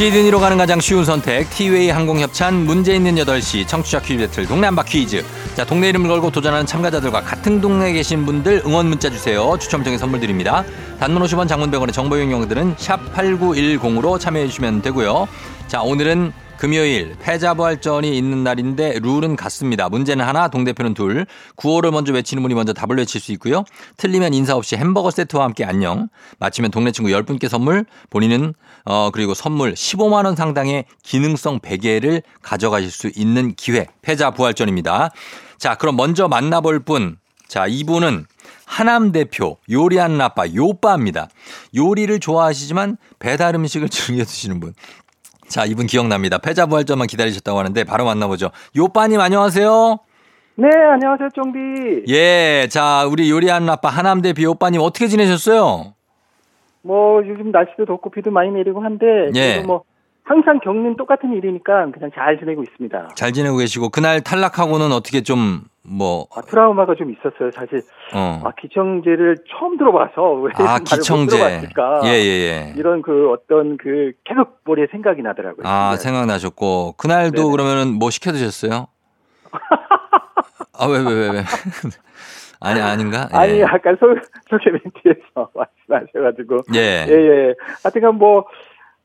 Speaker 1: 시드니로 가는 가장 쉬운 선택 티웨이 항공협찬 문제 있는 8시 청취자 퀴즈 배틀 동네 한바 퀴즈. 자 동네 이름을 걸고 도전하는 참가자들과 같은 동네에 계신 분들 응원 문자 주세요. 추첨 통해 선물 드립니다. 단문 50원 장문 100원의 정보 이용료들은 샵 8910으로 참여해 주시면 되고요. 자 오늘은 금요일 패자부활전이 있는 날인데 룰은 같습니다. 문제는 하나, 동대표는 둘. 구호를 먼저 외치는 분이 먼저 답을 외칠 수 있고요. 틀리면 인사 없이 햄버거 세트와 함께 안녕. 마치면 동네 친구 10분께 선물, 본인은 어 그리고 선물 15만 원 상당의 기능성 베개를 가져가실 수 있는 기회. 패자부활전입니다. 자, 그럼 먼저 만나볼 분. 자, 이분은 하남 대표 요리하는 아빠 요빠입니다. 요리를 좋아하시지만 배달 음식을 즐겨 드시는 분. 자, 이분 기억납니다. 패자부활전만 기다리셨다고 하는데 바로 만나보죠. 요빠님 안녕하세요.
Speaker 3: 네, 안녕하세요, 쫑비.
Speaker 1: 예, 자, 우리 요리하는 아빠 하남 대표 요빠님 어떻게 지내셨어요?
Speaker 3: 뭐, 요즘 날씨도 덥고 비도 많이 내리고 한데,
Speaker 1: 예.
Speaker 3: 뭐, 항상 겪는 똑같은 일이니까 그냥 잘 지내고 있습니다.
Speaker 1: 잘 지내고 계시고 그날 탈락하고는 어떻게 좀 뭐
Speaker 3: 아, 트라우마가 좀 있었어요, 사실.
Speaker 1: 어.
Speaker 3: 아, 기청제를 처음 들어봐서, 왜
Speaker 1: 아, 기청제.
Speaker 3: 들어봤을까.
Speaker 1: 예, 예, 예.
Speaker 3: 이런 그 어떤 그 계속 머리에 생각이 나더라고요.
Speaker 1: 아,
Speaker 3: 네.
Speaker 1: 생각나셨고 그날도
Speaker 3: 네네.
Speaker 1: 그러면은 뭐 시켜 드셨어요? 아, 왜, 왜, 왜, 왜? 아니, 아닌가? 예.
Speaker 3: 아니, 아까 소, 소개 멘트에서 말씀하셔가지고.
Speaker 1: 예.
Speaker 3: 예, 예. 하여튼간 뭐,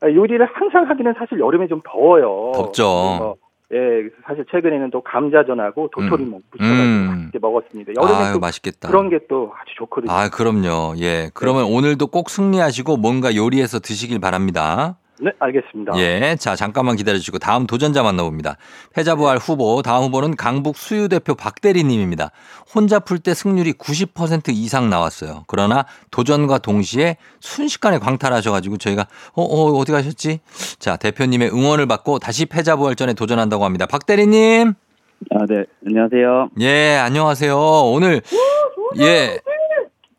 Speaker 3: 요리를 항상 하기는 사실 여름에 좀 더워요.
Speaker 1: 덥죠.
Speaker 3: 예, 사실 최근에는 또 감자전하고 도토리
Speaker 1: 음.
Speaker 3: 뭐 무쳐가지고
Speaker 1: 음.
Speaker 3: 맛있게 먹었습니다. 여름에
Speaker 1: 아유,
Speaker 3: 또
Speaker 1: 맛있겠다.
Speaker 3: 그런 게 또 아주 좋거든요.
Speaker 1: 아, 그럼요. 예. 그러면 오늘도 꼭 승리하시고 뭔가 요리해서 드시길 바랍니다.
Speaker 3: 네, 알겠습니다.
Speaker 1: 예. 자, 잠깐만 기다려주시고 다음 도전자 만나봅니다. 패자부활 후보, 다음 후보는 강북 수유 대표 박대리님입니다. 혼자 풀 때 승률이 90% 이상 나왔어요. 그러나 도전과 동시에 순식간에 광탈하셔가지고 저희가 어, 어, 어디 가셨지? 자, 대표님의 응원을 받고 다시 패자부활전에 도전한다고 합니다. 박대리님!
Speaker 10: 아, 네. 안녕하세요.
Speaker 1: 예, 안녕하세요. 오늘, 예.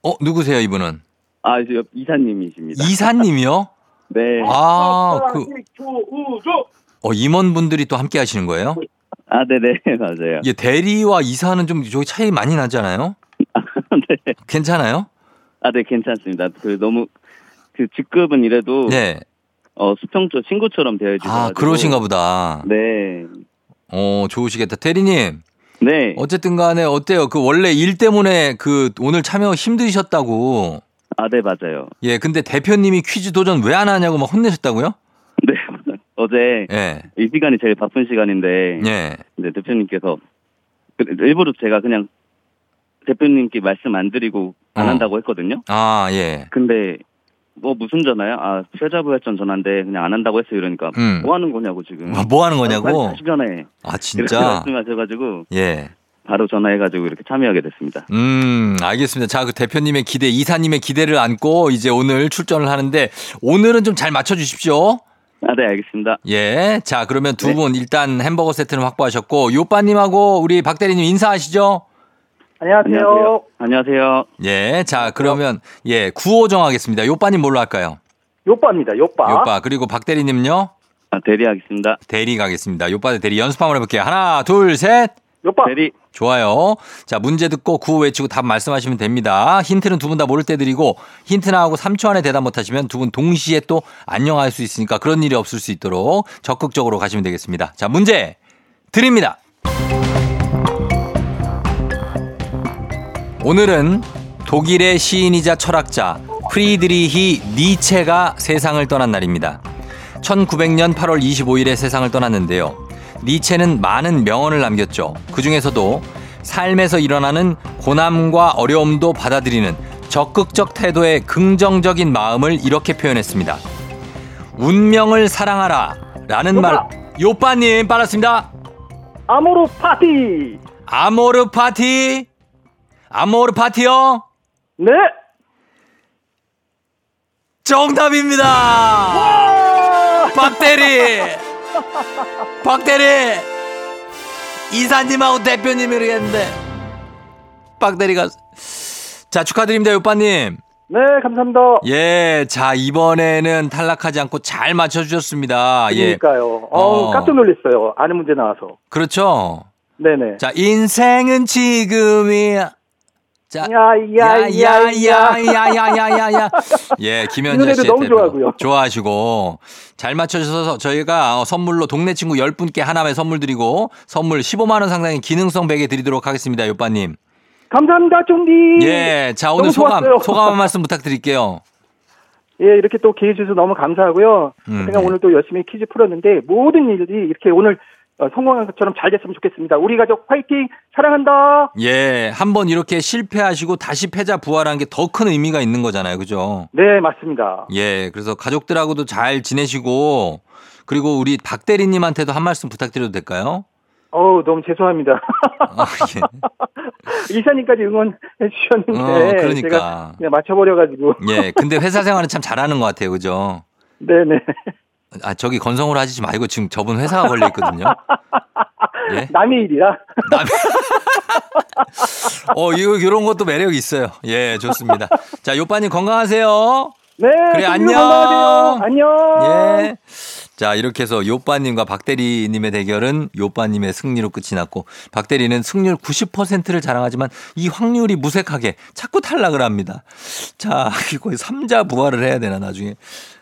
Speaker 1: 어, 누구세요, 이분은?
Speaker 10: 아, 저 이사님이십니다.
Speaker 1: 이사님이요?
Speaker 10: 네.
Speaker 1: 아, 그, 어, 임원분들이 또 함께 하시는 거예요?
Speaker 10: 아, 네네. 맞아요.
Speaker 1: 예, 대리와 이사는 좀 저기 차이 많이 나잖아요?
Speaker 10: 네.
Speaker 1: 괜찮아요?
Speaker 10: 아, 네, 괜찮습니다. 그 너무 그 직급은 이래도
Speaker 1: 네.
Speaker 10: 어, 수평조 친구처럼 되어 있어서
Speaker 1: 아, 그러신가 보다.
Speaker 10: 네.
Speaker 1: 어, 좋으시겠다. 대리님.
Speaker 10: 네.
Speaker 1: 어쨌든 간에 어때요? 그 원래 일 때문에 그 오늘 참여 힘드셨다고.
Speaker 10: 아, 네, 맞아요.
Speaker 1: 예, 근데 대표님이 퀴즈 도전 왜 안 하냐고 막 혼내셨다고요?
Speaker 10: 네. 어제
Speaker 1: 예.
Speaker 10: 이 시간이 제일 바쁜 시간인데
Speaker 1: 예.
Speaker 10: 이제 대표님께서 그- 일부러 제가 그냥 대표님께 말씀 안 드리고 안
Speaker 1: 어.
Speaker 10: 한다고 했거든요.
Speaker 1: 아, 예.
Speaker 10: 근데 뭐 무슨 전화야? 아, 최자부활전 전화인데 그냥 안 한다고 했어요. 이러니까
Speaker 1: 음.
Speaker 10: 뭐 하는 거냐고 지금.
Speaker 1: 뭐, 뭐 하는 거냐고?
Speaker 10: 빨리 다시 전화해.
Speaker 1: 아,
Speaker 10: 이렇게
Speaker 1: 진짜?
Speaker 10: 말씀하셔 가지고
Speaker 1: 예.
Speaker 10: 바로 전화해가지고 이렇게 참여하게 됐습니다.
Speaker 1: 음, 알겠습니다. 자, 그 대표님의 기대, 이사님의 기대를 안고 이제 오늘 출전을 하는데 오늘은 좀 잘 맞춰주십시오.
Speaker 10: 아, 네, 알겠습니다.
Speaker 1: 예. 자, 그러면
Speaker 10: 네.
Speaker 1: 두분 일단 햄버거 세트는 확보하셨고, 요빠님하고 우리 박 대리님 인사하시죠?
Speaker 3: 안녕하세요.
Speaker 10: 안녕하세요.
Speaker 1: 예. 자, 그러면, 예, 구호 정하겠습니다. 요빠님 뭘로 할까요?
Speaker 3: 요빠입니다, 요빠.
Speaker 1: 요빠. 그리고 박 대리님요?
Speaker 10: 아, 대리 하겠습니다.
Speaker 1: 대리 가겠습니다. 요빠 대 대리 연습 한번 해볼게요. 하나, 둘, 셋.
Speaker 3: 요빠.
Speaker 10: 대리.
Speaker 1: 좋아요. 자, 문제 듣고 구호 외치고 답 말씀하시면 됩니다. 힌트는 두 분 다 모를 때 드리고 힌트 나하고 3초 안에 대답 못 하시면 두 분 동시에 또 안녕할 수 있으니까 그런 일이 없을 수 있도록 적극적으로 가시면 되겠습니다. 자, 문제 드립니다. 오늘은 독일의 시인이자 철학자 프리드리히 니체가 세상을 떠난 날입니다. 1900년 8월 25일에 세상을 떠났는데요. 니체는 많은 명언을 남겼죠. 그 중에서도 삶에서 일어나는 고난과 어려움도 받아들이는 적극적 태도의 긍정적인 마음을 이렇게 표현했습니다. 운명을 사랑하라 라는 말. 요빠님 빨았습니다.
Speaker 3: 아모르 파티.
Speaker 1: 아모르 파티. 아모르 파티요?
Speaker 3: 네.
Speaker 1: 정답입니다. 박대리. 박대리 이사님하고 대표님이 그랬는데 박대리가 자 축하드립니다 요빠님
Speaker 3: 네, 감사합니다.
Speaker 1: 예, 자 이번에는 탈락하지 않고 잘 맞춰주셨습니다. 예,
Speaker 3: 그러니까요. 어우,
Speaker 1: 어.
Speaker 3: 깜짝 놀랐어요. 아는 문제 나와서.
Speaker 1: 그렇죠.
Speaker 3: 네네.
Speaker 1: 자 인생은 지금이야. 자,
Speaker 3: 야야야야야야.
Speaker 1: 예,
Speaker 3: 이
Speaker 1: 김현자 씨
Speaker 3: 너무. 좋아하고요.
Speaker 1: 좋아하시고 잘 맞춰주셔서 저희가 어, 선물로 동네 친구 10분께 하나의 선물 드리고 선물 15만 원 상당의 기능성 베개 드리도록 하겠습니다. 요빠님.
Speaker 3: 감사합니다, 쫑디.
Speaker 1: 예, 자 오늘 소감
Speaker 3: 좋았어요.
Speaker 1: 소감 한 말씀 부탁드릴게요.
Speaker 3: 예, 이렇게 또 기회 주셔서 너무 감사하고요.
Speaker 1: 음,
Speaker 3: 제가
Speaker 1: 네.
Speaker 3: 오늘 또 열심히 퀴즈 풀었는데 모든 일들이 이렇게 오늘 어, 성공한 것처럼 잘 됐으면 좋겠습니다. 우리 가족 화이팅! 사랑한다!
Speaker 1: 예, 한번 이렇게 실패하시고 다시 패자 부활한 게 더 큰 의미가 있는 거잖아요. 그죠?
Speaker 3: 네, 맞습니다.
Speaker 1: 예, 그래서 가족들하고도 잘 지내시고 그리고 우리 박 대리님한테도 한 말씀 부탁드려도 될까요?
Speaker 3: 어우, 너무 죄송합니다.
Speaker 1: 아, 예.
Speaker 3: 이사님까지 응원해 주셨는데.
Speaker 1: 어, 그러니까.
Speaker 3: 제가 그냥 맞춰버려가지고.
Speaker 1: 예, 근데 회사 생활은 참 잘하는 것 같아요. 그죠?
Speaker 3: 네네.
Speaker 1: 아, 저기 건성으로 하지 말고 지금 저분 회사가 걸려 있거든요. 예?
Speaker 3: 남의 일이라.
Speaker 1: 어, 이거, 이런 것도 매력 이 있어요. 예, 좋습니다. 자, 요빠님 건강하세요.
Speaker 3: 네.
Speaker 1: 그래, 안녕.
Speaker 3: 건강하세요. 안녕.
Speaker 1: 예. 자, 이렇게 해서 요빠님과 박대리님의 대결은 요빠님의 승리로 끝이 났고, 박대리는 승률 90%를 자랑하지만 이 확률이 무색하게 자꾸 탈락을 합니다. 자, 이거 삼자 부활을 해야 되나, 나중에.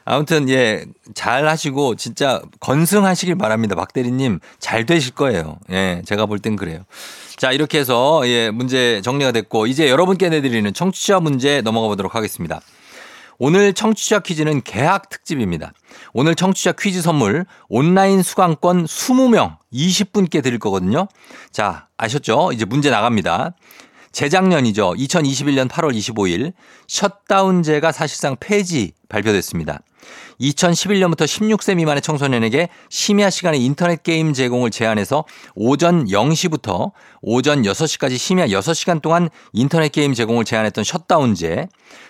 Speaker 1: 아무튼, 예, 잘 하시고, 진짜 건승하시길 바랍니다. 박 대리님, 잘 되실 거예요. 예, 제가 볼 땐 그래요. 자, 이렇게 해서, 예, 문제 정리가 됐고, 이제 여러분께 내드리는 청취자 문제 넘어가 보도록 하겠습니다. 오늘 청취자 퀴즈는 개학 특집입니다. 오늘 청취자 퀴즈 선물 온라인 수강권 20명 20분께 드릴 거거든요. 자, 아셨죠? 이제 문제 나갑니다. 재작년이죠. 2021년 8월 25일 셧다운제가 사실상 폐지 발표됐습니다. 2011년부터 16세 미만의 청소년에게 심야 시간에 인터넷 게임 제공을 제한해서 오전 0시부터 오전 6시까지 심야 6시간 동안 인터넷 게임 제공을 제한했던 셧다운제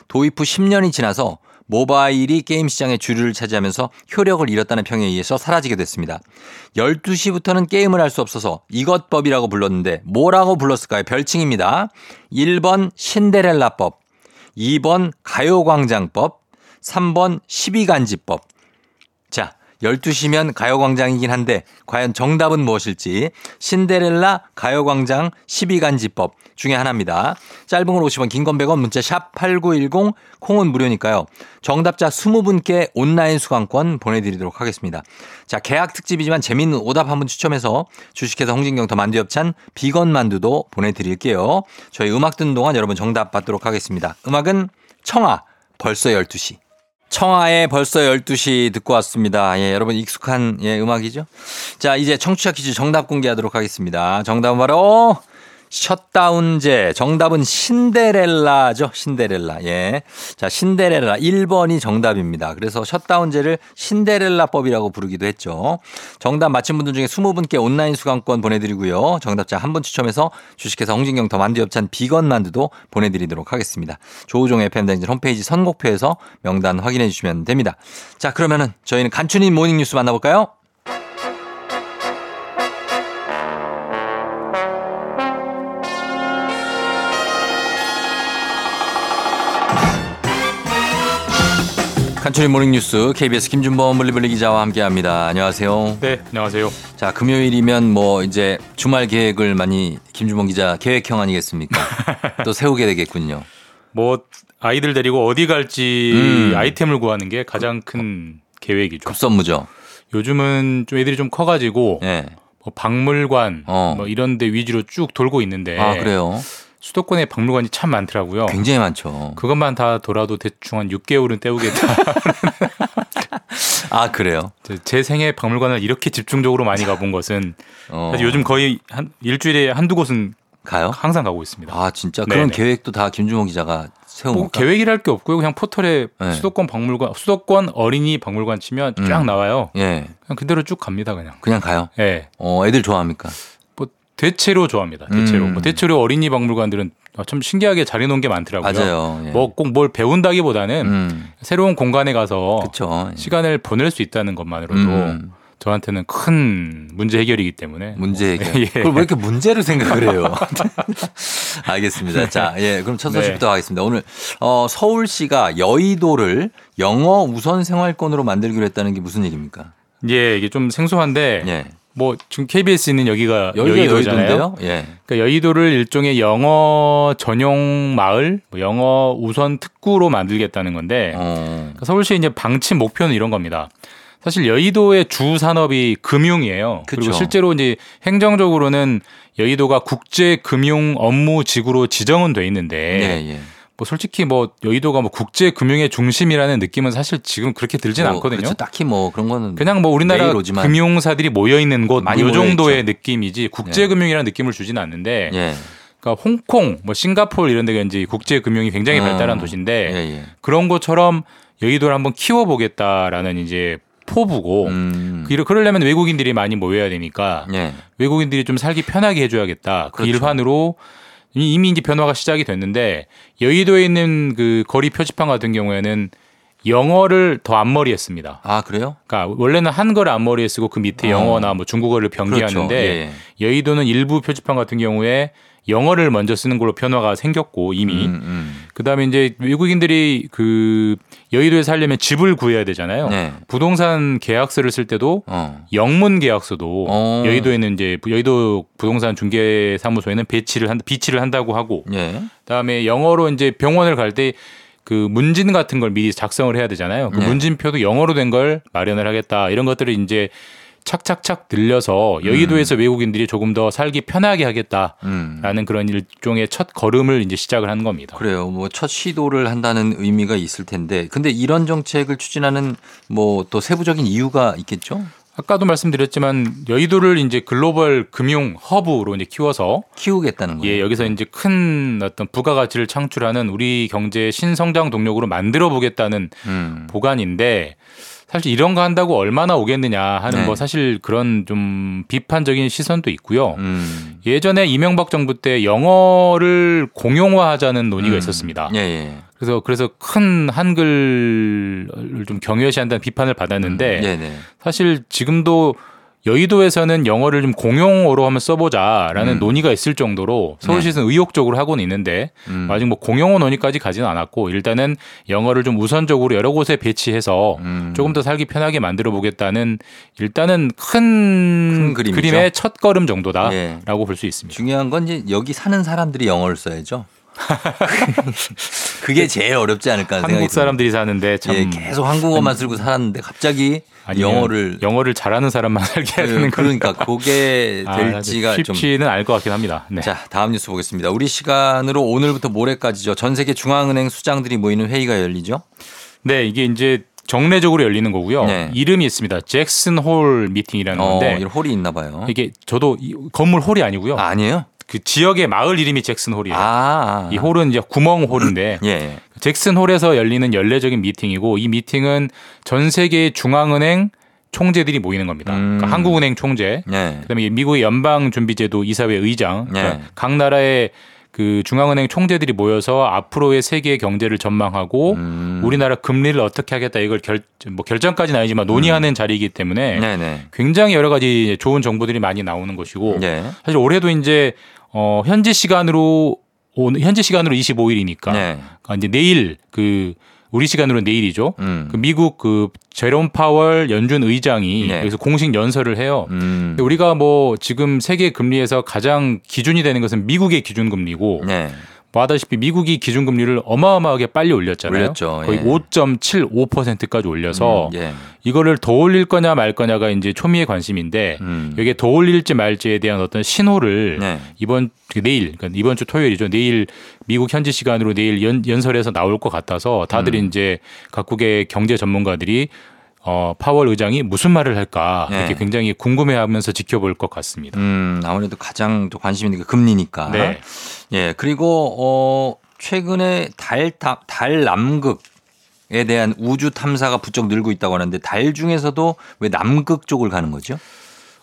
Speaker 1: 도입 후 10년이 지나서 모바일이 게임 시장의 주류를 차지하면서 효력을 잃었다는 평에 의해서 사라지게 됐습니다. 12시부터는 게임을 할 수 없어서 이것법이라고 불렀는데 뭐라고 불렀을까요? 별칭입니다. 1번 신데렐라법, 2번 가요광장법, 3번 12간지법. 자, 12시면 가요광장이긴 한데 과연 정답은 무엇일지 신데렐라 가요광장 12간지법 중에 하나입니다. 짧은 걸 50원 긴 건 100원 문자 샵 8910 콩은 무료니까요. 정답자 20분께 온라인 수강권 보내드리도록 하겠습니다. 자 개학 특집이지만 재밌는 오답 한분 추첨해서 주식회사 홍진경 더 만두엽찬 비건 만두도 보내드릴게요. 저희 음악 듣는 동안 여러분 정답 받도록 하겠습니다. 음악은 청아 벌써 12시. 청하의 벌써 12시 듣고 왔습니다. 예, 여러분 익숙한 예, 음악이죠? 자, 이제 청취자 퀴즈 정답 공개하도록 하겠습니다. 정답은 바로 셧다운제. 정답은 신데렐라죠. 신데렐라. 예. 자, 신데렐라. 1번이 정답입니다. 그래서 셧다운제를 신데렐라법이라고 부르기도 했죠. 정답 맞힌 분들 중에 20분께 온라인 수강권 보내드리고요. 정답자 한 분 추첨해서 주식회사 홍진경 더 만두엽찬 비건 만두도 보내드리도록 하겠습니다. 조우종 FM댕진 홈페이지 선곡표에서 명단 확인해 주시면 됩니다. 자, 그러면은 저희는 간추린 모닝뉴스 만나볼까요? 간추린 모닝뉴스 KBS 김준범 블리블리 기자와 함께합니다. 안녕하세요.
Speaker 11: 네, 안녕하세요.
Speaker 1: 자 금요일이면 뭐 이제 주말 계획을 많이 김준범 기자 계획형 아니겠습니까? 또 세우게 되겠군요.
Speaker 11: 뭐 아이들 데리고 어디 갈지
Speaker 1: 음.
Speaker 11: 아이템을 구하는 게 가장 큰 계획이죠.
Speaker 1: 급선무죠.
Speaker 11: 요즘은 좀 애들이 좀 커가지고
Speaker 1: 예.
Speaker 11: 뭐 박물관
Speaker 1: 어.
Speaker 11: 뭐 이런 데 위주로 쭉 돌고 있는데
Speaker 1: 아 그래요?
Speaker 11: 수도권에 박물관이 참 많더라고요.
Speaker 1: 굉장히 많죠.
Speaker 11: 그것만 다 돌아도 대충 한 6개월은 때우겠다.
Speaker 1: 아 그래요?
Speaker 11: 제- 제 생애 박물관을 이렇게 집중적으로 많이 가본 것은
Speaker 1: 어.
Speaker 11: 요즘 거의 한 일주일에 한두 곳은
Speaker 1: 가요?
Speaker 11: 항상 가고 있습니다.
Speaker 1: 아 진짜 그런
Speaker 11: 네네.
Speaker 1: 계획도 다 김준범 기자가 세운
Speaker 11: 뭐? 계획이랄 게 없고요. 그냥 포털에
Speaker 1: 네.
Speaker 11: 수도권 박물관, 수도권 어린이 박물관 치면 쫙
Speaker 1: 음.
Speaker 11: 나와요.
Speaker 1: 예.
Speaker 11: 그냥 그대로 쭉 갑니다, 그냥.
Speaker 1: 그냥 가요.
Speaker 11: 예.
Speaker 1: 어 애들 좋아합니까?
Speaker 11: 뭐 대체로 좋아합니다. 대체로.
Speaker 1: 음.
Speaker 11: 뭐 대체로 어린이 박물관들은 참 신기하게 잘 해놓은 게 많더라고요.
Speaker 1: 맞아요. 예.
Speaker 11: 뭐꼭 뭘 배운다기보다는
Speaker 1: 음.
Speaker 11: 새로운 공간에 가서
Speaker 1: 그쵸. 예.
Speaker 11: 시간을 보낼 수 있다는 것만으로도
Speaker 1: 음.
Speaker 11: 저한테는 큰 문제 해결이기 때문에
Speaker 1: 문제 해결.
Speaker 11: 예.
Speaker 1: 그걸 왜 이렇게 문제로 생각을 해요? 알겠습니다. 자, 예, 그럼 첫
Speaker 11: 네.
Speaker 1: 소식부터 하겠습니다. 오늘 어, 서울시가 여의도를 영어 우선 생활권으로 만들기로 했다는 게 무슨 얘기입니까?
Speaker 11: 예, 이게 좀 생소한데 뭐 지금 KBS 있는 여기가
Speaker 1: 예. 여기가
Speaker 11: 여의도잖아요.
Speaker 1: 여의도인데요? 예.
Speaker 11: 그러니까 여의도를 일종의 영어 전용 마을, 뭐 영어 우선 특구로 만들겠다는 건데
Speaker 1: 어.
Speaker 11: 그러니까 서울시 이제 방침 목표는 이런 겁니다. 사실 여의도의 주 산업이 금융이에요. 그리고
Speaker 1: 그쵸.
Speaker 11: 실제로 이제 행정적으로는 여의도가 국제 금융 업무 지구로 지정은 돼 있는데
Speaker 1: 예, 예.
Speaker 11: 뭐 솔직히 뭐 여의도가 뭐 국제 금융의 중심이라는 느낌은 사실 지금 그렇게 들진
Speaker 1: 뭐,
Speaker 11: 않거든요.
Speaker 1: 그렇죠. 딱히 뭐 그런 거는
Speaker 11: 그냥 뭐 우리나라. 금융사들이 모여 있는 곳,
Speaker 1: 많이
Speaker 11: 이 정도의. 느낌이지 국제 금융이라는 느낌을 주지는 않는데,
Speaker 1: 예.
Speaker 11: 그러니까 홍콩, 뭐 싱가포르 이런 데가 이제 국제 금융이 굉장히
Speaker 1: 어.
Speaker 11: 발달한 도시인데
Speaker 1: 예, 예.
Speaker 11: 그런 것처럼 여의도를 한번 키워보겠다라는 이제 포부고,
Speaker 1: 음.
Speaker 11: 그 그러려면 외국인들이 많이 모여야 되니까
Speaker 1: 예.
Speaker 11: 외국인들이 좀 살기 편하게 해줘야겠다. 그
Speaker 1: 그렇죠.
Speaker 11: 일환으로 이- 이미 이제 변화가 시작이 됐는데 여의도에 있는 그 거리 표지판 같은 경우에는 영어를 더 앞머리에 씁니다.
Speaker 1: 아, 그래요?
Speaker 11: 그러니까 원래는 한글 앞머리에 쓰고 그 밑에
Speaker 1: 어.
Speaker 11: 영어나 뭐 중국어를 병기하는데
Speaker 1: 그렇죠. 예,
Speaker 11: 여의도는 일부 표지판 같은 경우에 영어를 먼저 쓰는 걸로 변화가 생겼고 이미
Speaker 1: 음, 음.
Speaker 11: 그다음에 이제 외국인들이 그 여의도에 살려면 집을 구해야 되잖아요.
Speaker 1: 네.
Speaker 11: 부동산 계약서를 쓸 때도
Speaker 1: 어.
Speaker 11: 영문 계약서도
Speaker 1: 어.
Speaker 11: 여의도에는 이제 여의도 부동산 중개 사무소에는 배치를 한 비치를 한다고 하고
Speaker 1: 예.
Speaker 11: 그다음에 영어로 이제 병원을 갈때 그 문진 같은 걸 미리 작성을 해야 되잖아요. 그
Speaker 1: 네.
Speaker 11: 문진표도 영어로 된 걸 마련을 하겠다. 이런 것들을 이제 착착착 들려서 여의도에서 외국인들이 조금 더 살기 편하게 하겠다라는
Speaker 1: 음.
Speaker 11: 그런 일종의 첫 걸음을 이제 시작을 하는 겁니다.
Speaker 1: 그래요. 뭐 첫 시도를 한다는 의미가 있을 텐데, 근데 이런 정책을 추진하는 뭐 또 세부적인 이유가 있겠죠?
Speaker 11: 아까도 말씀드렸지만 여의도를 이제 글로벌 금융 허브로 이제 키워서
Speaker 1: 키우겠다는 거예요.
Speaker 11: 예, 여기서 이제 큰 어떤 부가가치를 창출하는 우리 경제의 신성장 동력으로 만들어 보겠다는
Speaker 1: 음.
Speaker 11: 보관인데 사실 이런 거 한다고 얼마나 오겠느냐 하는
Speaker 1: 네.
Speaker 11: 뭐 사실 그런 좀 비판적인 시선도 있고요.
Speaker 1: 음.
Speaker 11: 예전에 이명박 정부 때 영어를 공용화하자는 논의가 있었습니다.
Speaker 1: 예, 예.
Speaker 11: 그래서 그래서 큰 한글을 좀 경외시한다는 비판을 받았는데
Speaker 1: 네, 네.
Speaker 11: 사실 지금도 여의도에서는 영어를 좀 공용어로 한번 써보자라는
Speaker 1: 음.
Speaker 11: 논의가 있을 정도로 서울시에서는 의욕적으로 하고는 있는데
Speaker 1: 음.
Speaker 11: 아직 뭐 공용어 논의까지 가지는 않았고 일단은 영어를 좀 우선적으로 여러 곳에 배치해서
Speaker 1: 음.
Speaker 11: 조금 더 살기 편하게 만들어 보겠다는 일단은 큰,
Speaker 1: 그림이죠.
Speaker 11: 그림의 첫 걸음 정도다라고
Speaker 1: 예.
Speaker 11: 볼수 있습니다.
Speaker 1: 중요한 건 이제 여기 사는 사람들이 영어를 써야죠. 그게 제일 어렵지 않을까 생각이
Speaker 11: 한국 사람들이 사는데 참
Speaker 1: 예, 계속 한국어만 쓰고 살았는데 갑자기 영어를
Speaker 11: 영어를 잘하는 사람만 살게 하는
Speaker 1: 그러니까 그게
Speaker 11: 아,
Speaker 1: 될지가 좀
Speaker 11: 쉽지는 않을 것 같긴 합니다. 네.
Speaker 1: 자, 다음 뉴스 보겠습니다. 우리 시간으로 오늘부터 모레까지죠. 전 세계 중앙은행 수장들이 모이는 회의가 열리죠.
Speaker 11: 네, 이게 이제 정례적으로 열리는 거고요.
Speaker 1: 네.
Speaker 11: 이름이 있습니다. 잭슨 홀 미팅이라는
Speaker 1: 어,
Speaker 11: 건데
Speaker 1: 홀이 있나 봐요.
Speaker 11: 이게 저도 이 건물 홀이 아니고요.
Speaker 1: 아, 아니에요?
Speaker 11: 그 지역의 마을 이름이 잭슨 홀이에요.
Speaker 1: 아,
Speaker 11: 이 홀은 이제 구멍 홀인데
Speaker 1: 예, 예.
Speaker 11: 잭슨 홀에서 열리는 연례적인 미팅이고 이 미팅은 전 세계의 중앙은행 총재들이 모이는 겁니다.
Speaker 1: 음.
Speaker 11: 그러니까 한국은행 총재,
Speaker 1: 예.
Speaker 11: 그다음에 미국의 연방준비제도 이사회 의장, 그러니까
Speaker 1: 네.
Speaker 11: 각 나라의 그 중앙은행 총재들이 모여서 앞으로의 세계 경제를 전망하고
Speaker 1: 음.
Speaker 11: 우리나라 금리를 어떻게 하겠다 이걸 결, 뭐 결정까지는 아니지만 논의하는 자리이기 때문에
Speaker 1: 음. 네, 네.
Speaker 11: 굉장히 여러 가지 좋은 정보들이 많이 나오는 것이고
Speaker 1: 네.
Speaker 11: 사실 올해도 이제 어 현지 시간으로 오늘 현지 시간으로 25일이니까
Speaker 1: 네.
Speaker 11: 그러니까 이제 내일 그 우리 시간으로 내일이죠.
Speaker 1: 음.
Speaker 11: 그 미국 그 제롬 파월 연준 의장이
Speaker 1: 네.
Speaker 11: 여기서 공식 연설을 해요.
Speaker 1: 음.
Speaker 11: 근데 우리가 뭐 지금 세계 금리에서 가장 기준이 되는 것은 미국의 기준 금리고
Speaker 1: 네.
Speaker 11: 뭐 하다시피 미국이 기준 금리를 어마어마하게 빨리 올렸잖아요.
Speaker 1: 올렸죠.
Speaker 11: 거의
Speaker 1: 예.
Speaker 11: 5.75%까지 올려서
Speaker 1: 음, 예.
Speaker 11: 이거를 더 올릴 거냐 말 거냐가 이제 초미의 관심인데
Speaker 1: 음.
Speaker 11: 이게 더 올릴지 말지에 대한 어떤 신호를
Speaker 1: 네.
Speaker 11: 이번 그 내일 그러니까 이번 주 토요일이죠. 내일 미국 현지 시간으로 내일 연, 연설에서 나올 것 같아서 다들
Speaker 1: 음.
Speaker 11: 이제 각국의 경제 전문가들이 어, 파월 의장이 무슨 말을 할까
Speaker 1: 네.
Speaker 11: 이렇게 굉장히 궁금해하면서 지켜볼 것 같습니다.
Speaker 1: 음, 아무래도 가장 또 관심 있는 게 금리니까.
Speaker 11: 네.
Speaker 1: 예, 그리고 어 최근에 달, 달, 달 남극 에 대한 우주 탐사가 부쩍 늘고 있다고 하는데 달 중에서도 왜 남극 쪽을 가는 거죠?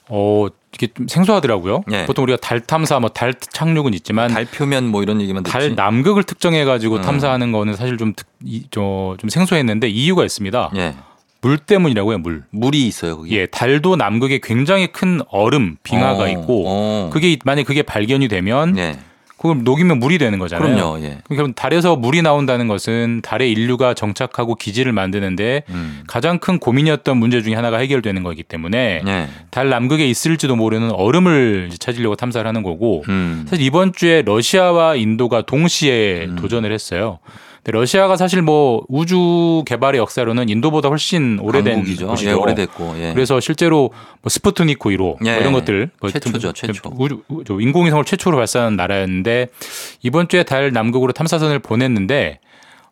Speaker 11: 어, 이게 좀 생소하더라고요.
Speaker 1: 네.
Speaker 11: 보통 우리가 달 탐사, 뭐 달 착륙은 있지만
Speaker 1: 달 표면 뭐 이런 얘기만 듣지.
Speaker 11: 달 남극을 특정해 가지고
Speaker 1: 음.
Speaker 11: 탐사하는 거는 사실 좀, 특, 이, 저, 좀 생소했는데 이유가 있습니다.
Speaker 1: 예.
Speaker 11: 물 때문이라고요, 물.
Speaker 1: 물이 있어요, 거기.
Speaker 11: 예, 달도 남극에 굉장히 큰 얼음, 빙하가
Speaker 1: 어,
Speaker 11: 있고
Speaker 1: 어.
Speaker 11: 그게 만약 그게 발견이 되면
Speaker 1: 네.
Speaker 11: 그걸 녹이면 물이 되는 거잖아요.
Speaker 1: 그럼요. 예.
Speaker 11: 그러니까 달에서 물이 나온다는 것은 달에 인류가 정착하고 기지를 만드는데
Speaker 1: 음.
Speaker 11: 가장 큰 고민이었던 문제 중에 하나가 해결되는 거기 때문에
Speaker 1: 네.
Speaker 11: 달 남극에 있을지도 모르는 얼음을 찾으려고 탐사를 하는 거고
Speaker 1: 음.
Speaker 11: 사실 이번 주에 러시아와 인도가 동시에 도전을 했어요. 근데 러시아가 사실 뭐 우주 개발의 역사로는 인도보다 훨씬 오래된
Speaker 1: 강국이죠.
Speaker 11: 곳이죠.
Speaker 1: 예, 오래됐고. 예.
Speaker 11: 그래서 실제로 뭐 스푸트니크 1호 뭐
Speaker 1: 예.
Speaker 11: 이런 것들 뭐
Speaker 1: 최초죠,
Speaker 11: 좀-
Speaker 1: 최초.
Speaker 11: 우주 저 인공위성을 최초로 발사한 나라였는데 이번 주에 달 남극으로 탐사선을 보냈는데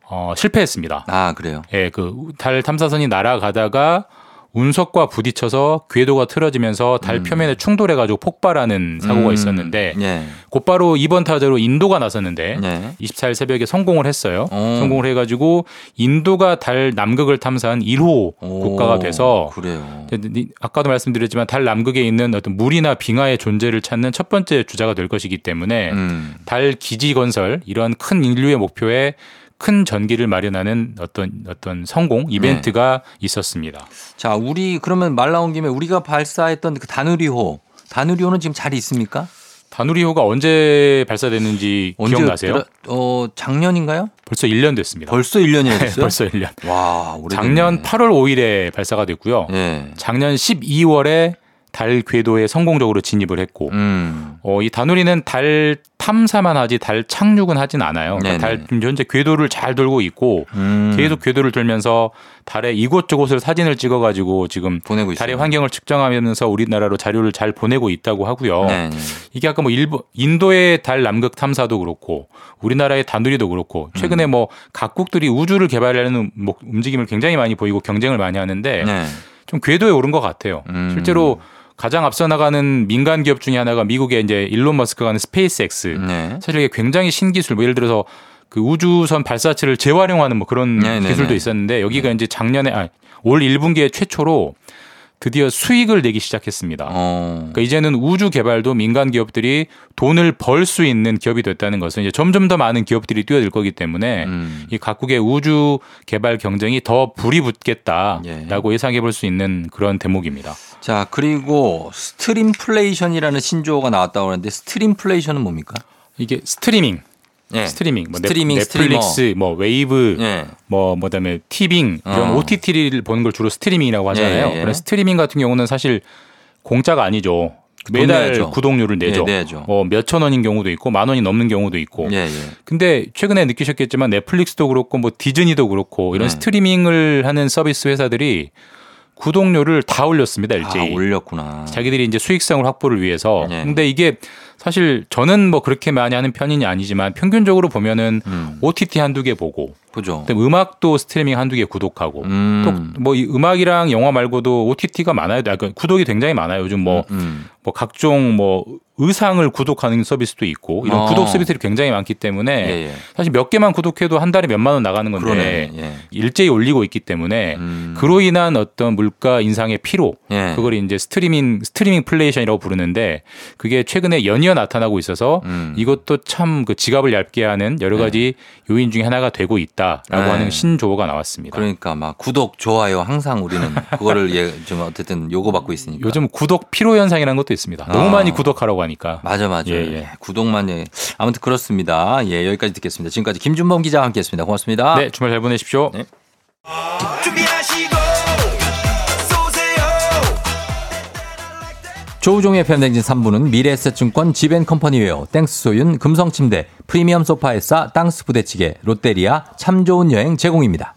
Speaker 11: 어, 실패했습니다.
Speaker 1: 아, 그래요.
Speaker 11: 예, 그 달 탐사선이 날아가다가 운석과 부딪혀서 궤도가 틀어지면서 달 표면에 충돌해가지고 폭발하는 사고가
Speaker 1: 음.
Speaker 11: 있었는데
Speaker 1: 예.
Speaker 11: 곧바로 이번 타자로 인도가 나섰는데
Speaker 1: 네.
Speaker 11: 24일 새벽에 성공을 했어요.
Speaker 1: 어.
Speaker 11: 성공을 해가지고 인도가 달 남극을 탐사한 1호 국가가 돼서
Speaker 1: 그래요.
Speaker 11: 아까도 말씀드렸지만 달 남극에 있는 어떤 물이나 빙하의 존재를 찾는 첫 번째 주자가 될 것이기 때문에
Speaker 1: 음.
Speaker 11: 달 기지 건설 이런 큰 인류의 목표에 큰 전기를 마련하는 어떤 어떤 성공 이벤트가 있었습니다.
Speaker 1: 자, 우리 그러면 말 나온 김에 우리가 발사했던 그 다누리호. 다누리호는 지금 잘 있습니까?
Speaker 11: 다누리호가 언제 발사됐는지
Speaker 1: 언제
Speaker 11: 기억나세요?
Speaker 1: 들어- 어, 작년인가요?
Speaker 11: 벌써 1년 됐습니다.
Speaker 1: 벌써 1년이나 됐어요?
Speaker 11: 벌써 1년.
Speaker 1: 와, 오래
Speaker 11: 작년 8월 5일에 발사가 됐고요.
Speaker 1: 예.
Speaker 11: 작년 12월에 달 궤도에 성공적으로 진입을 했고
Speaker 1: 음.
Speaker 11: 어, 이 다누리는 달 탐사만 하지 달 착륙은 하진 않아요. 그러니까
Speaker 1: 네네.
Speaker 11: 달 현재 궤도를 잘 돌고 있고
Speaker 1: 음.
Speaker 11: 계속 궤도를 돌면서 달의 이곳저곳을 사진을 찍어가지고 지금
Speaker 1: 보내고 있어요.
Speaker 11: 달의 환경을 측정하면서 우리나라로 자료를 잘 보내고 있다고 하고요.
Speaker 1: 네, 네.
Speaker 11: 이게 아까 뭐 일본 인도의 달 남극 탐사도 그렇고 우리나라의 다누리도 그렇고 최근에
Speaker 1: 음.
Speaker 11: 뭐 각국들이 우주를 개발하려는 목- 움직임을 굉장히 많이 보이고 경쟁을 많이 하는데
Speaker 1: 네.
Speaker 11: 좀 궤도에 오른 것 같아요.
Speaker 1: 음.
Speaker 11: 실제로 가장 앞서 나가는 민간 기업 중에 하나가 미국의 이제 일론 머스크가 하는 스페이스X.
Speaker 1: 네.
Speaker 11: 사실 이게 굉장히 신기술 뭐 예를 들어서 그 우주선 발사체를 재활용하는 뭐 그런
Speaker 1: 네네네.
Speaker 11: 기술도 있었는데 여기가 이제 작년에 아, 올 1분기에 최초로 드디어 수익을 내기 시작했습니다.
Speaker 1: 어.
Speaker 11: 그러니까 이제는 우주 개발도 민간 기업들이 돈을 벌 수 있는 기업이 됐다는 것은 이제 점점 더 많은 기업들이 뛰어들 거기 때문에
Speaker 1: 음.
Speaker 11: 이 각국의 우주 개발 경쟁이 더 불이 붙겠다라고
Speaker 1: 예.
Speaker 11: 예상해 볼 수 있는 그런 대목입니다.
Speaker 1: 자, 그리고 스트림플레이션이라는 신조어가 나왔다고 하는데 스트림플레이션은 뭡니까?
Speaker 11: 이게 스트리밍,
Speaker 1: 예.
Speaker 11: 스트리밍, 뭐
Speaker 1: 스트리밍,
Speaker 11: 넷플릭스, 뭐 웨이브,
Speaker 1: 예.
Speaker 11: 뭐 뭐다음에 티빙 이런
Speaker 1: 어.
Speaker 11: OTT를 보는 걸 주로 스트리밍이라고 하잖아요.
Speaker 1: 예, 예.
Speaker 11: 그런 스트리밍 같은 경우는 사실 공짜가 아니죠. 매달
Speaker 1: 내야죠.
Speaker 11: 구독료를 내죠.
Speaker 1: 예.
Speaker 11: 뭐 몇천 원인 경우도 있고 만 원이 넘는 경우도 있고.
Speaker 1: 예, 예.
Speaker 11: 근데 최근에 느끼셨겠지만 넷플릭스도 그렇고 뭐 디즈니도 그렇고 이런
Speaker 1: 네.
Speaker 11: 스트리밍을 하는 서비스 회사들이 구독료를 다 올렸습니다 일제히.
Speaker 1: 아, 올렸구나.
Speaker 11: 자기들이 이제 수익성을 확보를 위해서.
Speaker 1: 네.
Speaker 11: 근데 이게 사실 저는 뭐 그렇게 많이 하는 편이 아니지만 평균적으로 보면은
Speaker 1: 음.
Speaker 11: OTT 한두 개 보고 그다음에 음악도 스트리밍 한두 개 구독하고
Speaker 1: 음.
Speaker 11: 또뭐 이 음악이랑 영화 말고도 OTT가 많아요. 아, 그 구독이 굉장히 많아요. 요즘 뭐,
Speaker 1: 음.
Speaker 11: 뭐 각종 뭐 의상을 구독하는 서비스도 있고 이런
Speaker 1: 어.
Speaker 11: 구독 서비스들이 굉장히 많기 때문에
Speaker 1: 예, 예.
Speaker 11: 사실 몇 개만 구독해도 한 달에 몇만 원 나가는 건데.
Speaker 1: 예.
Speaker 11: 일제히 올리고 있기 때문에
Speaker 1: 음.
Speaker 11: 그로 인한 어떤 물가 인상의 피로
Speaker 1: 예.
Speaker 11: 그걸 이제 스트리밍 스트리밍 플레이션이라고 부르는데 그게 최근에 연이어 나타나고 있어서
Speaker 1: 음.
Speaker 11: 이것도 참 그 지갑을 얇게 하는 여러 가지 요인 중에 하나가 되고 있다 라고
Speaker 1: 네.
Speaker 11: 하는 신조어가 나왔습니다.
Speaker 1: 그러니까 막 구독, 좋아요 항상 우리는 그거를 예, 좀 어쨌든 요구받고 있으니까.
Speaker 11: 요즘 구독 피로 현상이라는 것도 있습니다. 너무
Speaker 1: 아.
Speaker 11: 많이 구독하라고 하니까.
Speaker 1: 맞아 맞아.
Speaker 11: 예,
Speaker 1: 예,
Speaker 11: 예.
Speaker 1: 구독만 예. 아무튼 그렇습니다. 예, 여기까지 듣겠습니다. 지금까지 김준범 기자와 함께 했습니다. 고맙습니다.
Speaker 11: 네, 주말 잘 보내십시오.
Speaker 1: 네. 조우종의 팬댕진 3부는 미래에셋증권 지벤컴퍼니웨어 땡스소윤 금성침대 프리미엄 소파에 싸 땅스 부대찌개 롯데리아 참 좋은 여행 제공입니다.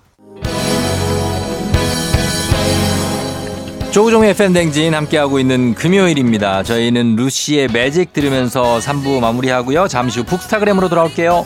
Speaker 1: 조우종의 팬댕진 함께하고 있는 금요일입니다. 저희는 루시의 매직 들으면서 3부 마무리하고요. 잠시 후 북스타그램으로 돌아올게요.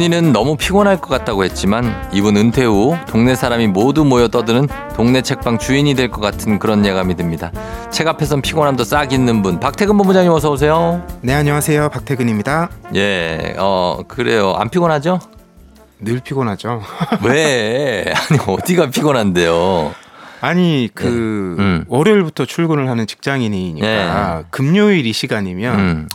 Speaker 1: 본인은 너무 피곤할 것 같다고 했지만 이분 은퇴 후 동네 사람이 모두 모여 떠드는 동네 책방 주인이 될 것 같은 그런 예감이 듭니다. 책 앞에선 피곤함도 싹 잊는 분 박태근 본부장님 어서 오세요.
Speaker 12: 네 안녕하세요 박태근입니다.
Speaker 1: 예, 어 그래요. 안 피곤하죠?
Speaker 12: 늘 피곤하죠.
Speaker 1: 왜? 아니 어디가 피곤한데요?
Speaker 12: 아니 그
Speaker 1: 네. 음.
Speaker 12: 월요일부터 출근을 하는 직장인이니까
Speaker 1: 네.
Speaker 12: 금요일 이 시간이면
Speaker 1: 음,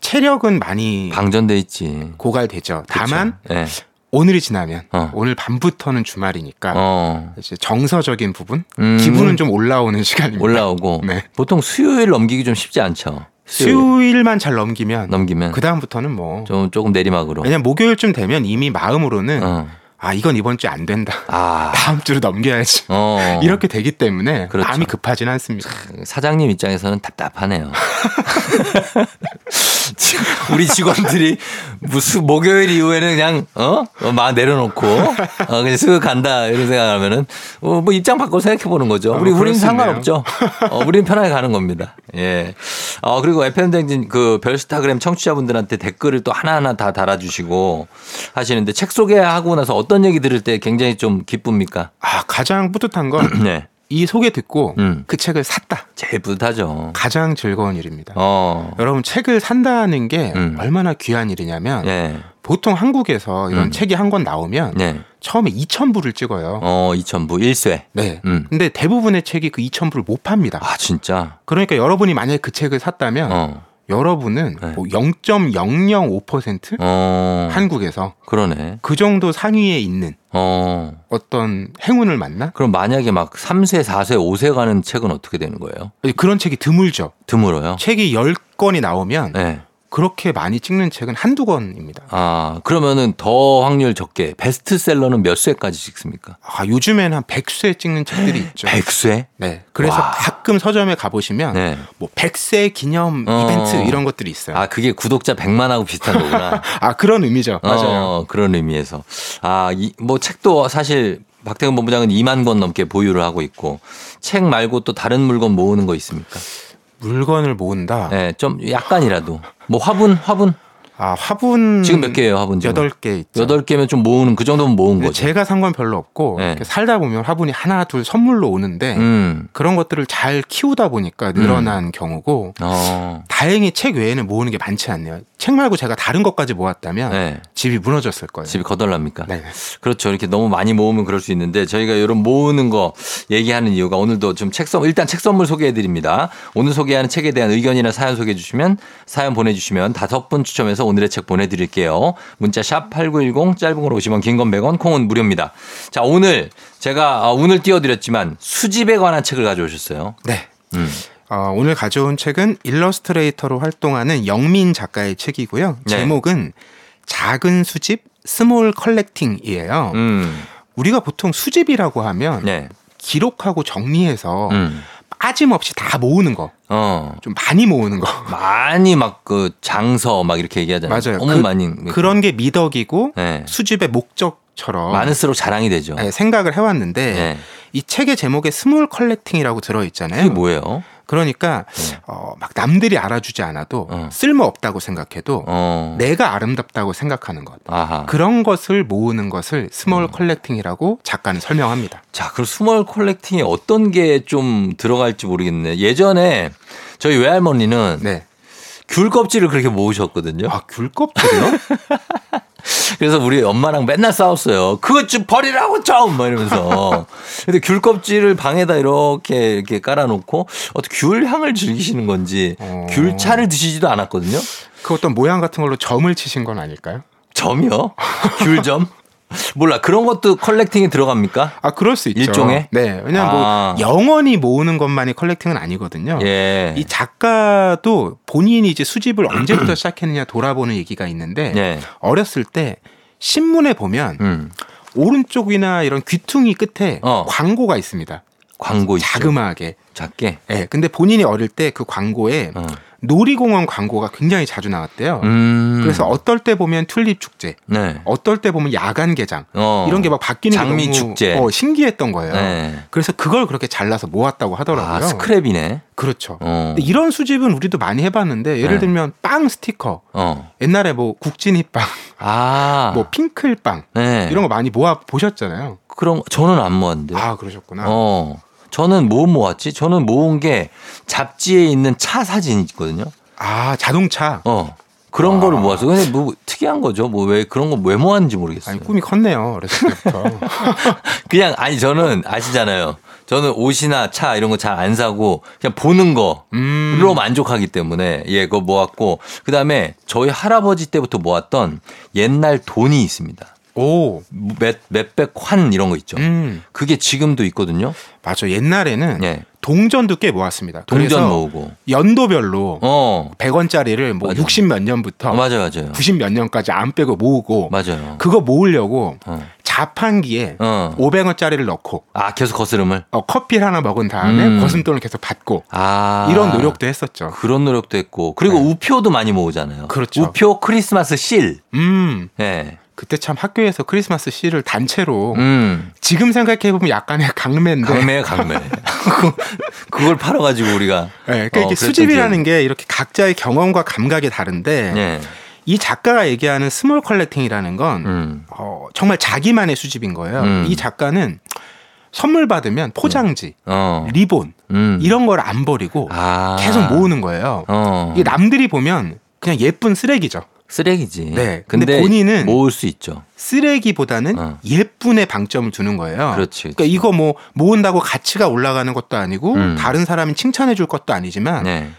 Speaker 12: 체력은 많이
Speaker 1: 방전돼 있지.
Speaker 12: 고갈되죠. 다만
Speaker 1: 예.
Speaker 12: 오늘이 지나면
Speaker 1: 어.
Speaker 12: 오늘 밤부터는 주말이니까
Speaker 1: 어.
Speaker 12: 이제 정서적인 부분
Speaker 1: 음.
Speaker 12: 기분은 좀 올라오는 시간입니다.
Speaker 1: 올라오고
Speaker 12: 네.
Speaker 1: 보통 수요일 넘기기 좀 쉽지 않죠.
Speaker 12: 수요일 만 잘 넘기면
Speaker 1: 넘기면
Speaker 12: 그 다음부터는 뭐
Speaker 1: 좀 조금 내리막으로.
Speaker 12: 왜냐면 목요일쯤 되면 이미 마음으로는
Speaker 1: 어.
Speaker 12: 아 이건 이번 주에 안 된다.
Speaker 1: 아.
Speaker 12: 다음 주로 넘겨야지.
Speaker 1: 어.
Speaker 12: 이렇게 되기 때문에
Speaker 1: 그렇죠.
Speaker 12: 마음이 급하진 않습니다.
Speaker 1: 사장님 입장에서는 답답하네요. 우리 직원들이 무슨 목요일 이후에는 그냥 어막 내려놓고 어 그냥 쓱 간다 이런 생각하면은 어, 뭐 입장 바꿔 생각해 보는 거죠. 우리
Speaker 12: 어,
Speaker 1: 우리는. 상관없죠. 어, 우리는 편하게 가는 겁니다. 예. 어 그리고 FM 댕진 그 별스타그램 청취자분들한테 댓글을 또 하나하나 다 달아주시고 하시는데 책 소개하고 나서 어떤 얘기 들을 때 굉장히 좀 기쁩니까?
Speaker 12: 아 가장 뿌듯한 건 이
Speaker 1: 네.
Speaker 12: 소개 듣고
Speaker 1: 음.
Speaker 12: 그 책을 샀다.
Speaker 1: 제일 뿌듯하죠.
Speaker 12: 가장 즐거운 일입니다.
Speaker 1: 어.
Speaker 12: 여러분 책을 산다는 게
Speaker 1: 음.
Speaker 12: 얼마나 귀한 일이냐면
Speaker 1: 예.
Speaker 12: 보통 한국에서 이런
Speaker 1: 음.
Speaker 12: 책이 한 권 나오면
Speaker 1: 네.
Speaker 12: 처음에 2,000부를 찍어요.
Speaker 1: 어, 2000부 1쇠.
Speaker 12: 네.
Speaker 1: 음.
Speaker 12: 근데 대부분의 책이 그 2,000부를 못 팝니다.
Speaker 1: 아, 진짜?
Speaker 12: 그러니까 여러분이 만약에 그 책을 샀다면
Speaker 1: 어.
Speaker 12: 여러분은
Speaker 1: 네.
Speaker 12: 뭐 0.005%
Speaker 1: 어.
Speaker 12: 한국에서
Speaker 1: 그러네.
Speaker 12: 그 정도 상위에 있는
Speaker 1: 어.
Speaker 12: 어떤 행운을 만나?
Speaker 1: 그럼 만약에 막 3세, 4세, 5세 가는 책은 어떻게 되는 거예요?
Speaker 12: 그런 책이 드물죠.
Speaker 1: 드물어요?
Speaker 12: 책이 10권이 나오면
Speaker 1: 네.
Speaker 12: 그렇게 많이 찍는 책은 한두 권입니다.
Speaker 1: 아, 그러면은 더 확률 적게 베스트셀러는 몇 쇄까지 찍습니까?
Speaker 12: 아, 요즘엔 한 100쇄 찍는 책들이 있죠.
Speaker 1: 100쇄?
Speaker 12: 네. 그래서
Speaker 1: 와.
Speaker 12: 가끔 서점에 가 보시면
Speaker 1: 네.
Speaker 12: 뭐 100세 기념
Speaker 1: 어.
Speaker 12: 이벤트 이런 것들이 있어요.
Speaker 1: 아, 그게 구독자 100만하고 비슷한 거구나.
Speaker 12: 아, 그런 의미죠. 맞아요.
Speaker 1: 어, 그런 의미에서. 아, 이, 뭐 책도 사실 박태근 본부장은 2만 권 넘게 보유를 하고 있고 책 말고 또 다른 물건 모으는 거 있습니까?
Speaker 12: 물건을 모은다.
Speaker 1: 네, 좀 약간이라도. 뭐 화분, 화분.
Speaker 12: 아, 화분
Speaker 1: 지금 몇 개예요, 화분 지금?
Speaker 12: 여덟 개 있죠.
Speaker 1: 여덟 개면 좀 모으는 그 정도면 모은 거죠.
Speaker 12: 제가 산 건 별로 없고
Speaker 1: 네.
Speaker 12: 살다 보면 화분이 하나 둘 선물로 오는데
Speaker 1: 음.
Speaker 12: 그런 것들을 잘 키우다 보니까 늘어난 경우고
Speaker 1: 어.
Speaker 12: 다행히 책 외에는 모으는 게 많지 않네요. 책 말고 제가 다른 것까지 모았다면
Speaker 1: 네.
Speaker 12: 집이 무너졌을 거예요.
Speaker 1: 집이 거덜납니까?
Speaker 12: 네.
Speaker 1: 그렇죠. 이렇게 너무 많이 모으면 그럴 수 있는데 저희가 이런 모으는 거 얘기하는 이유가 오늘도 좀 책 선, 일단 책 선물 소개해 드립니다. 오늘 소개하는 책에 대한 의견이나 사연 소개해 주시면 사연 보내 주시면 다섯 분 추첨해서 오늘의 책 보내드릴게요. 문자 샵 8910 짧은 걸 50원 긴 건 100원 콩은 무료입니다. 자, 오늘 제가 어, 오늘 띄워드렸지만 수집에 관한 책을 가져오셨어요.
Speaker 12: 네.
Speaker 1: 음.
Speaker 12: 어, 오늘 가져온 책은 일러스트레이터로 활동하는 영민 작가의 책이고요.
Speaker 1: 네.
Speaker 12: 제목은 작은 수집 small collecting이에요.
Speaker 1: 음.
Speaker 12: 우리가 보통 수집이라고 하면
Speaker 1: 네.
Speaker 12: 기록하고 정리해서
Speaker 1: 음.
Speaker 12: 빠짐없이 다 모으는 거.
Speaker 1: 어.
Speaker 12: 좀 많이 모으는 거.
Speaker 1: 많이 막 그 장서 막 이렇게 얘기하잖아요.
Speaker 12: 맞아요.
Speaker 1: 너무
Speaker 12: 그-
Speaker 1: 많이.
Speaker 12: 그런 게 미덕이고
Speaker 1: 네.
Speaker 12: 수집의 목적처럼
Speaker 1: 많을수록 자랑이 되죠.
Speaker 12: 네, 생각을 해왔는데
Speaker 1: 네.
Speaker 12: 이 책의 제목에 small collecting이라고 들어 있잖아요.
Speaker 1: 그게 뭐예요?
Speaker 12: 그러니까 어, 막 남들이 알아주지 않아도
Speaker 1: 어.
Speaker 12: 쓸모 없다고 생각해도
Speaker 1: 어.
Speaker 12: 내가 아름답다고 생각하는 것.
Speaker 1: 아하.
Speaker 12: 그런 것을 모으는 것을 small
Speaker 1: 음.
Speaker 12: collecting이라고 작가는 설명합니다.
Speaker 1: 자, 그럼 small collecting에 어떤 게 좀 들어갈지 모르겠네. 예전에 저희 외할머니는
Speaker 12: 네.
Speaker 1: 귤 껍질을 그렇게 모으셨거든요.
Speaker 12: 아, 귤 껍질이요?
Speaker 1: 그래서 우리 엄마랑 맨날 싸웠어요. 그것 좀 버리라고 좀! 막 이러면서. 근데 귤 껍질을 방에다 이렇게 이렇게 깔아놓고 어떻게 귤 향을 즐기시는 건지
Speaker 12: 어.
Speaker 1: 귤차를 드시지도 않았거든요.
Speaker 12: 그 어떤 모양 같은 걸로 점을 치신 건 아닐까요?
Speaker 1: 점이요? 귤점? 몰라. 그런 것도 컬렉팅에 들어갑니까?
Speaker 12: 아, 그럴 수 있죠.
Speaker 1: 일종의?
Speaker 12: 네. 왜냐면
Speaker 1: 아.
Speaker 12: 뭐 영원히 모으는 것만이 컬렉팅은 아니거든요.
Speaker 1: 예.
Speaker 12: 이 작가도 본인이 이제 수집을 언제부터 시작했느냐 돌아보는 얘기가 있는데
Speaker 1: 예.
Speaker 12: 어렸을 때 신문에 보면
Speaker 1: 음.
Speaker 12: 오른쪽이나 이런 귀퉁이 끝에
Speaker 1: 어.
Speaker 12: 광고가 있습니다.
Speaker 1: 광고 있죠.
Speaker 12: 자그마하게.
Speaker 1: 작게.
Speaker 12: 예. 근데 본인이 어릴 때 그 광고에 놀이공원 광고가 굉장히 자주 나왔대요.
Speaker 1: 음.
Speaker 12: 그래서 어떨 때 보면 튤립 축제,
Speaker 1: 네.
Speaker 12: 어떨 때 보면 야간 개장
Speaker 1: 어.
Speaker 12: 이런 게 막 바뀌는
Speaker 1: 장미
Speaker 12: 게
Speaker 1: 축제.
Speaker 12: 어, 신기했던 거예요.
Speaker 1: 네.
Speaker 12: 그래서 그걸 그렇게 잘라서 모았다고 하더라고요.
Speaker 1: 아, 스크랩이네.
Speaker 12: 그렇죠.
Speaker 1: 어.
Speaker 12: 근데 이런 수집은 우리도 많이 해봤는데 예를
Speaker 1: 네.
Speaker 12: 들면 빵 스티커,
Speaker 1: 어.
Speaker 12: 옛날에 뭐 국진이빵,
Speaker 1: 아.
Speaker 12: 뭐 핑클빵
Speaker 1: 네.
Speaker 12: 이런 거 많이 모아 보셨잖아요.
Speaker 1: 그런 거 저는 안 모았는데.
Speaker 12: 아 그러셨구나.
Speaker 1: 어. 저는 뭐 모았지? 저는 모은 게 잡지에 있는 차 사진이 있거든요.
Speaker 12: 아 자동차.
Speaker 1: 어. 그런 거를 모았어. 근데 뭐 특이한 거죠. 뭐 왜 그런 거 왜 모았는지 모르겠어요.
Speaker 12: 아니 꿈이 컸네요. 어렸을 때부터.
Speaker 1: 그냥 아니 저는 아시잖아요. 저는 옷이나 차 이런 거 잘 안 사고 그냥 보는 거로
Speaker 12: 음.
Speaker 1: 만족하기 때문에 예 그거 모았고 그다음에 저희 할아버지 때부터 모았던 옛날 돈이 있습니다.
Speaker 12: 오.
Speaker 1: 몇 몇백 환 이런 거 있죠.
Speaker 12: 음.
Speaker 1: 그게 지금도 있거든요.
Speaker 12: 맞아. 옛날에는
Speaker 1: 예.
Speaker 12: 동전도 꽤 모았습니다.
Speaker 1: 동전 모으고.
Speaker 12: 연도별로
Speaker 1: 어.
Speaker 12: 100원짜리를 뭐 60 몇 년부터
Speaker 1: 어, 맞아요, 맞아요.
Speaker 12: 90 몇 년까지 안 빼고 모으고
Speaker 1: 맞아요.
Speaker 12: 그거 모으려고
Speaker 1: 어.
Speaker 12: 자판기에
Speaker 1: 어.
Speaker 12: 500원짜리를 넣고
Speaker 1: 아 계속 거스름을.
Speaker 12: 어, 커피를 하나 먹은 다음에
Speaker 1: 음.
Speaker 12: 거슴돈을 계속 받고
Speaker 1: 아
Speaker 12: 이런 노력도 했었죠.
Speaker 1: 그런 노력도 했고 그리고 우표도 많이 모으잖아요.
Speaker 12: 그렇죠.
Speaker 1: 우표 크리스마스 실.
Speaker 12: 음.
Speaker 1: 예.
Speaker 12: 그때 참 학교에서 크리스마스 씰을 단체로
Speaker 1: 음.
Speaker 12: 지금 생각해 보면 약간의 강매인데
Speaker 1: 강매야 강매. 그걸 팔아가지고 우리가.
Speaker 12: 네, 그러니까
Speaker 1: 어,
Speaker 12: 수집이라는 게 이렇게 각자의 경험과 감각이 다른데
Speaker 1: 예.
Speaker 12: 이 작가가 얘기하는 small collecting이라는 건
Speaker 1: 음.
Speaker 12: 어, 정말 자기만의 수집인 거예요.
Speaker 1: 음.
Speaker 12: 이 작가는 선물 받으면 포장지,
Speaker 1: 어.
Speaker 12: 리본
Speaker 1: 음.
Speaker 12: 이런 걸 안 버리고
Speaker 1: 아.
Speaker 12: 계속 모으는 거예요.
Speaker 1: 어.
Speaker 12: 이게 남들이 보면 그냥 예쁜 쓰레기죠.
Speaker 1: 쓰레기지.
Speaker 12: 네.
Speaker 1: 근데,
Speaker 12: 근데 본인은
Speaker 1: 모을 수 있죠.
Speaker 12: 쓰레기보다는
Speaker 1: 어.
Speaker 12: 예쁜에 방점을 두는 거예요.
Speaker 1: 그렇지.
Speaker 12: 그러니까 이거 뭐 모은다고 가치가 올라가는 것도 아니고
Speaker 1: 음.
Speaker 12: 다른 사람이 칭찬해 줄 것도 아니지만
Speaker 1: 네.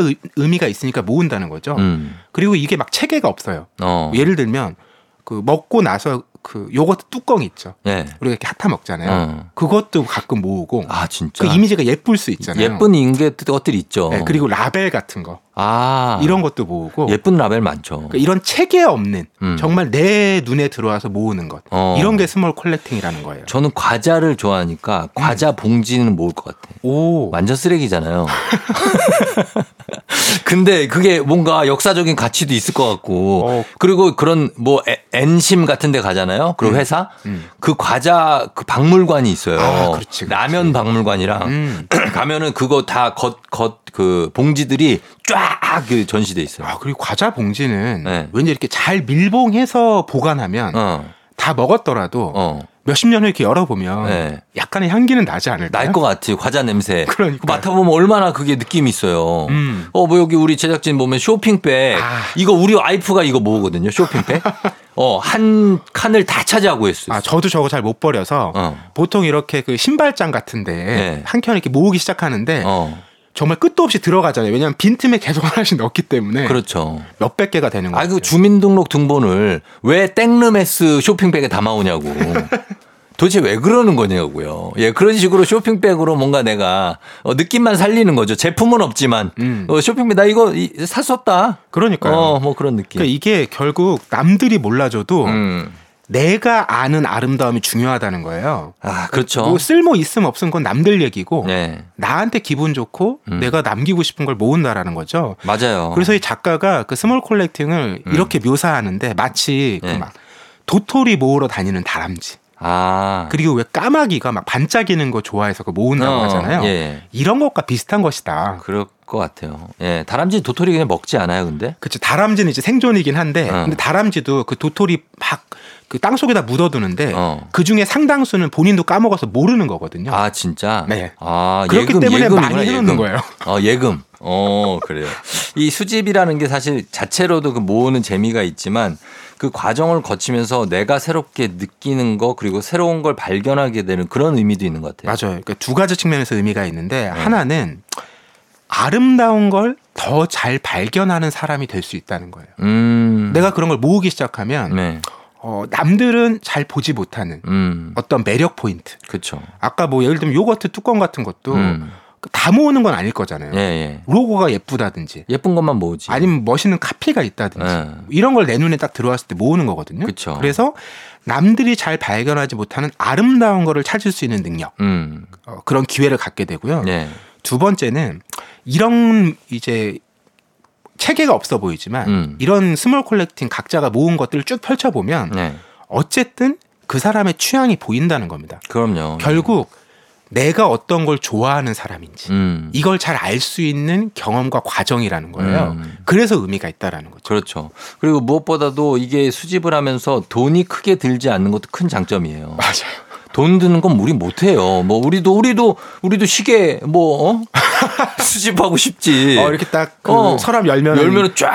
Speaker 12: 의- 의미가 있으니까 모은다는 거죠.
Speaker 1: 음.
Speaker 12: 그리고 이게 막 체계가 없어요.
Speaker 1: 어.
Speaker 12: 예를 들면 그 먹고 나서 그 요거트 뚜껑 있죠.
Speaker 1: 예.
Speaker 12: 우리가 이렇게 핫타 먹잖아요.
Speaker 1: 어.
Speaker 12: 그것도 가끔 모으고
Speaker 1: 아 진짜.
Speaker 12: 그 이미지가 예쁠 수 있잖아요.
Speaker 1: 예쁜 인게 것들 있죠.
Speaker 12: 네, 그리고 라벨 같은 거
Speaker 1: 아
Speaker 12: 이런 것도 모으고
Speaker 1: 예쁜 라벨 많죠.
Speaker 12: 그러니까 이런 체계 없는
Speaker 1: 음.
Speaker 12: 정말 내 눈에 들어와서 모으는 것
Speaker 1: 어.
Speaker 12: 이런 게 small collecting이라는 거예요.
Speaker 1: 저는 과자를 좋아하니까 과자 봉지는 모을 것 같아.
Speaker 12: 오
Speaker 1: 완전 쓰레기잖아요. 근데 그게 뭔가 역사적인 가치도 있을 것 같고
Speaker 12: 어.
Speaker 1: 그리고 그런 뭐 에- 엔심 같은 데 가잖아요. 그 회사
Speaker 12: 음.
Speaker 1: 그 과자 그 박물관이 있어요.
Speaker 12: 아, 그렇지, 그렇지.
Speaker 1: 라면 박물관이랑
Speaker 12: 음.
Speaker 1: 가면은 그거 다 겉 겉 그 봉지들이 쫙그 전시돼 있어요.
Speaker 12: 아 그리고 과자 봉지는
Speaker 1: 네.
Speaker 12: 왠지 이렇게 잘 밀봉해서 보관하면
Speaker 1: 어.
Speaker 12: 다 먹었더라도
Speaker 1: 어.
Speaker 12: 몇십 년을 이렇게 열어보면
Speaker 1: 네.
Speaker 12: 약간의 향기는 나지 않을까요?
Speaker 1: 날 것 같아요. 과자 냄새.
Speaker 12: 그러니까요.
Speaker 1: 그거 맡아보면 얼마나 그게 느낌이 있어요.
Speaker 12: 음.
Speaker 1: 어, 뭐 여기 우리 제작진 보면 쇼핑백.
Speaker 12: 아.
Speaker 1: 이거 우리 와이프가 이거 모으거든요. 쇼핑백. 어, 한 칸을 다 차지하고 했어요.
Speaker 12: 아 저도 저거 잘 못 버려서
Speaker 1: 어.
Speaker 12: 보통 이렇게 그 신발장 같은데
Speaker 1: 네.
Speaker 12: 한켠 이렇게 모으기 시작하는데
Speaker 1: 어.
Speaker 12: 정말 끝도 없이 들어가잖아요. 왜냐하면 빈틈에 계속 하나씩 넣기 때문에
Speaker 1: 그렇죠.
Speaker 12: 몇백 개가 되는 거예요.
Speaker 1: 아, 그 주민등록 등본을 왜 땡르메스 쇼핑백에 담아오냐고. 도대체 왜 그러는 거냐고요. 예, 그런 식으로 쇼핑백으로 뭔가 내가 어, 느낌만 살리는 거죠. 제품은 없지만
Speaker 12: 음.
Speaker 1: 어, 쇼핑백 나 이거 이, 샀었다.
Speaker 12: 그러니까요.
Speaker 1: 어, 뭐 그런 느낌.
Speaker 12: 그러니까 이게 결국 남들이 몰라줘도
Speaker 1: 음.
Speaker 12: 내가 아는 아름다움이 중요하다는 거예요.
Speaker 1: 아, 그렇죠.
Speaker 12: 뭐 쓸모 있음 없음 건 남들 얘기고
Speaker 1: 네.
Speaker 12: 나한테 기분 좋고
Speaker 1: 음.
Speaker 12: 내가 남기고 싶은 걸 모은다라는 거죠.
Speaker 1: 맞아요.
Speaker 12: 그래서 이 작가가 그 small collecting을
Speaker 1: 음.
Speaker 12: 이렇게 묘사하는데 마치
Speaker 1: 네.
Speaker 12: 그막 도토리 모으러 다니는 다람쥐.
Speaker 1: 아.
Speaker 12: 그리고 왜 까마귀가 막 반짝이는 거 좋아해서 그 모은다고
Speaker 1: 어,
Speaker 12: 하잖아요.
Speaker 1: 예.
Speaker 12: 이런 것과 비슷한 것이다.
Speaker 1: 그럴 것 같아요. 예. 다람쥐 도토리 그냥 먹지 않아요, 근데?
Speaker 12: 그렇죠. 다람쥐는 이제 생존이긴 한데,
Speaker 1: 어.
Speaker 12: 근데 다람쥐도 그 도토리 막 그 땅 속에다 묻어두는데
Speaker 1: 어.
Speaker 12: 그 중에 상당수는 본인도 까먹어서 모르는 거거든요.
Speaker 1: 아, 진짜?
Speaker 12: 네.
Speaker 1: 아,
Speaker 12: 그렇기
Speaker 1: 예금,
Speaker 12: 때문에
Speaker 1: 예금이구나,
Speaker 12: 많이 해놓는
Speaker 1: 예금.
Speaker 12: 거예요.
Speaker 1: 어, 예금. 어, 그래요. 이 수집이라는 게 사실 자체로도 그 모으는 재미가 있지만 그 과정을 거치면서 내가 새롭게 느끼는 거 그리고 새로운 걸 발견하게 되는 그런 의미도 있는 것 같아요.
Speaker 12: 맞아요. 그러니까 두 가지 측면에서 의미가 있는데
Speaker 1: 네.
Speaker 12: 하나는 아름다운 걸 더 잘 발견하는 사람이 될 수 있다는 거예요.
Speaker 1: 음.
Speaker 12: 내가 그런 걸 모으기 시작하면
Speaker 1: 네.
Speaker 12: 어, 남들은 잘 보지 못하는
Speaker 1: 음.
Speaker 12: 어떤 매력 포인트.
Speaker 1: 그렇죠.
Speaker 12: 아까 뭐 예를 들면 요거트 뚜껑 같은 것도
Speaker 1: 음.
Speaker 12: 다 모으는 건 아닐 거잖아요.
Speaker 1: 예, 예.
Speaker 12: 로고가 예쁘다든지
Speaker 1: 예쁜 것만 모으지.
Speaker 12: 아니면 멋있는 카피가 있다든지
Speaker 1: 예.
Speaker 12: 이런 걸 내 눈에 딱 들어왔을 때 모으는 거거든요.
Speaker 1: 그쵸.
Speaker 12: 래서 남들이 잘 발견하지 못하는 아름다운 거를 찾을 수 있는 능력
Speaker 1: 음.
Speaker 12: 어, 그런 기회를 갖게 되고요.
Speaker 1: 네.
Speaker 12: 두 번째는 이런 이제 체계가 없어 보이지만
Speaker 1: 음.
Speaker 12: 이런 small collecting 각자가 모은 것들을 쭉 펼쳐보면
Speaker 1: 네.
Speaker 12: 어쨌든 그 사람의 취향이 보인다는 겁니다.
Speaker 1: 그럼요.
Speaker 12: 결국 내가 어떤 걸 좋아하는 사람인지
Speaker 1: 음.
Speaker 12: 이걸 잘 알 수 있는 경험과 과정이라는 거예요. 그래서 의미가 있다라는 거죠.
Speaker 1: 그렇죠. 그리고 무엇보다도 이게 수집을 하면서 돈이 크게 들지 않는 것도 큰 장점이에요.
Speaker 12: 맞아요.
Speaker 1: 돈 드는 건 우리 못해요. 뭐 우리도 우리도 우리도 시계 뭐 어? 수집하고 싶지.
Speaker 12: 어, 이렇게 딱그 서랍 열면은-
Speaker 1: 열면은 쫙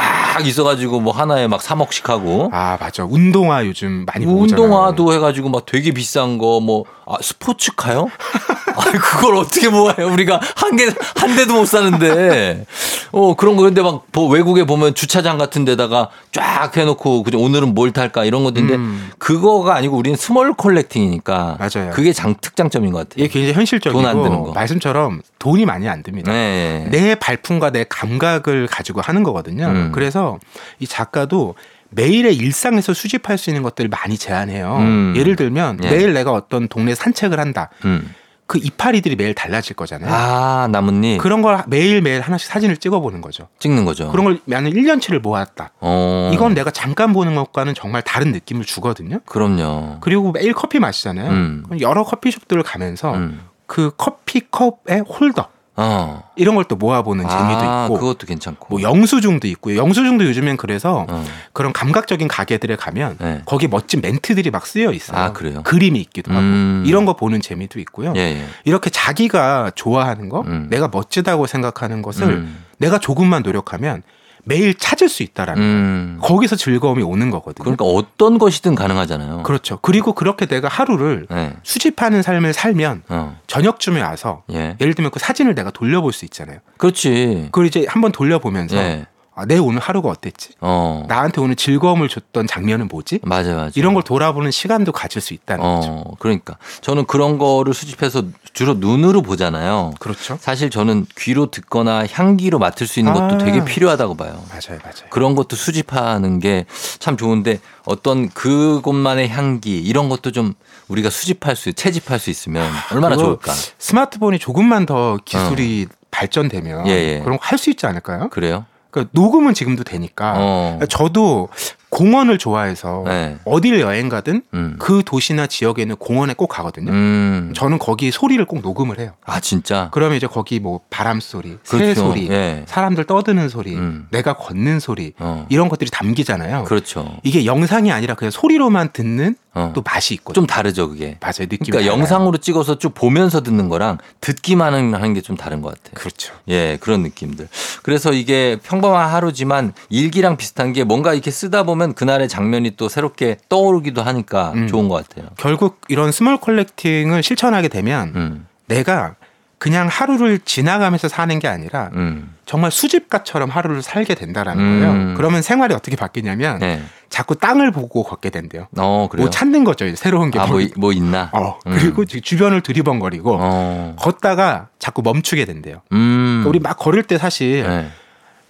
Speaker 1: 있어가지고 뭐 하나에 막 3억씩 하고.
Speaker 12: 아 맞아. 운동화 요즘 많이 보잖아요.
Speaker 1: 운동화도 해가지고 막 되게 비싼 거 뭐 아, 스포츠카요? 아 그걸 어떻게 모아요? 우리가 한 개 한 대도 못 사는데 어 그런 거 근데 막 보- 외국에 보면 주차장 같은 데다가 쫙 해놓고 그냥 오늘은 뭘 탈까 이런 것인데
Speaker 12: 음.
Speaker 1: 그거가 아니고 우리는 small collecting이니까
Speaker 12: 맞아요.
Speaker 1: 그게 장 특장점인 것 같아요.
Speaker 12: 이게 굉장히 현실적이고
Speaker 1: 돈 안 드는 거.
Speaker 12: 말씀처럼 돈이 많이 안 듭니다.
Speaker 1: 네.
Speaker 12: 내 발품과 내 감각을 가지고 하는 거거든요.
Speaker 1: 음.
Speaker 12: 그래서 이 작가도 매일의 일상에서 수집할 수 있는 것들을 많이 제안해요.
Speaker 1: 음.
Speaker 12: 예를 들면
Speaker 1: 예.
Speaker 12: 매일 내가 어떤 동네 산책을 한다.
Speaker 1: 음.
Speaker 12: 그 이파리들이 매일 달라질 거잖아요.
Speaker 1: 아 나뭇잎
Speaker 12: 그런 걸 매일매일 하나씩 사진을 찍어 보는 거죠.
Speaker 1: 찍는 거죠.
Speaker 12: 그런 걸 나는 1년치를 모았다.
Speaker 1: 어.
Speaker 12: 이건 내가 잠깐 보는 것과는 정말 다른 느낌을 주거든요.
Speaker 1: 그럼요.
Speaker 12: 그리고 매일 커피 마시잖아요.
Speaker 1: 음.
Speaker 12: 여러 커피숍들을 가면서
Speaker 1: 음.
Speaker 12: 그 커피컵의 홀더
Speaker 1: 어.
Speaker 12: 이런 걸 또 모아보는 재미도
Speaker 1: 아,
Speaker 12: 있고
Speaker 1: 그것도 괜찮고.
Speaker 12: 뭐 영수증도 있고요. 영수증도 요즘엔 그래서
Speaker 1: 어.
Speaker 12: 그런 감각적인 가게들에 가면
Speaker 1: 네.
Speaker 12: 거기 멋진 멘트들이 막 쓰여 있어요.
Speaker 1: 아, 그래요?
Speaker 12: 그림이 있기도 하고
Speaker 1: 음.
Speaker 12: 이런 거 보는 재미도 있고요.
Speaker 1: 예, 예.
Speaker 12: 이렇게 자기가 좋아하는 거,
Speaker 1: 음.
Speaker 12: 내가 멋지다고 생각하는 것을
Speaker 1: 음.
Speaker 12: 내가 조금만 노력하면 매일 찾을 수 있다라는
Speaker 1: 음.
Speaker 12: 거기서 즐거움이 오는 거거든요.
Speaker 1: 그러니까 어떤 것이든 가능하잖아요.
Speaker 12: 그렇죠. 그리고 그렇게 내가 하루를
Speaker 1: 네.
Speaker 12: 수집하는 삶을 살면
Speaker 1: 어.
Speaker 12: 저녁쯤에 와서
Speaker 1: 예.
Speaker 12: 예를 들면 그 사진을 내가 돌려볼 수 있잖아요.
Speaker 1: 그렇지.
Speaker 12: 그걸 이제 한번 돌려보면서
Speaker 1: 예.
Speaker 12: 아, 내 오늘 하루가 어땠지?
Speaker 1: 어.
Speaker 12: 나한테 오늘 즐거움을 줬던 장면은 뭐지?
Speaker 1: 맞아, 맞아.
Speaker 12: 이런 걸 돌아보는 시간도 가질 수 있다는 거죠.
Speaker 1: 어, 그러니까 저는 그런 거를 수집해서 주로 눈으로 보잖아요.
Speaker 12: 그렇죠.
Speaker 1: 사실 저는 귀로 듣거나 향기로 맡을 수 있는 것도
Speaker 12: 아.
Speaker 1: 되게 필요하다고 봐요.
Speaker 12: 맞아요, 맞아요.
Speaker 1: 그런 것도 수집하는 게 참 좋은데 어떤 그곳만의 향기 이런 것도 좀 우리가 수집할 수, 채집할 수 있으면 얼마나 좋을까.
Speaker 12: 스마트폰이 조금만 더 기술이 발전되면
Speaker 1: 예, 예.
Speaker 12: 그런 거 할 수 있지 않을까요?
Speaker 1: 그래요?
Speaker 12: 그러니까 녹음은 지금도 되니까
Speaker 1: 어.
Speaker 12: 저도 공원을 좋아해서
Speaker 1: 네.
Speaker 12: 어딜 여행 가든
Speaker 1: 음.
Speaker 12: 그 도시나 지역에 있는 공원에 꼭 가거든요.
Speaker 1: 음.
Speaker 12: 저는 거기 소리를 꼭 녹음을 해요.
Speaker 1: 아, 진짜?
Speaker 12: 그러면 이제 거기 뭐 바람 소리, 새
Speaker 1: 그렇죠.
Speaker 12: 소리,
Speaker 1: 예.
Speaker 12: 사람들 떠드는 소리,
Speaker 1: 음.
Speaker 12: 내가 걷는 소리
Speaker 1: 어.
Speaker 12: 이런 것들이 담기잖아요.
Speaker 1: 그렇죠.
Speaker 12: 이게 영상이 아니라 그냥 소리로만 듣는
Speaker 1: 어.
Speaker 12: 또 맛이 있거든요.
Speaker 1: 좀 다르죠, 그게.
Speaker 12: 맞아요. 느낌이
Speaker 1: 그러니까
Speaker 12: 달라요.
Speaker 1: 영상으로 찍어서 쭉 보면서 듣는 거랑 듣기만 하는 게 좀 다른 것 같아요.
Speaker 12: 그렇죠.
Speaker 1: 예, 그런 느낌들. 그래서 이게 평범한 하루지만 일기랑 비슷한 게 뭔가 이렇게 쓰다 보면 그날의 장면이 또 새롭게 떠오르기도 하니까
Speaker 12: 음.
Speaker 1: 좋은 것 같아요.
Speaker 12: 결국 이런 small collecting을 실천하게 되면
Speaker 1: 음,
Speaker 12: 내가 그냥 하루를 지나가면서 사는 게 아니라
Speaker 1: 음.
Speaker 12: 정말 수집가처럼 하루를 살게 된다라는
Speaker 1: 음.
Speaker 12: 거예요. 그러면 생활이 어떻게 바뀌냐면
Speaker 1: 네.
Speaker 12: 자꾸 땅을 보고 걷게 된대요.
Speaker 1: 어.
Speaker 12: 뭐 찾는 거죠. 새로운 게
Speaker 1: 아, 뭐,
Speaker 12: 뭐,
Speaker 1: 있나?
Speaker 12: 어,
Speaker 1: 음.
Speaker 12: 그리고 주변을 두리번거리고
Speaker 1: 어.
Speaker 12: 걷다가 자꾸 멈추게 된대요.
Speaker 1: 음.
Speaker 12: 그러니까 우리 막 걸을 때 사실
Speaker 1: 네.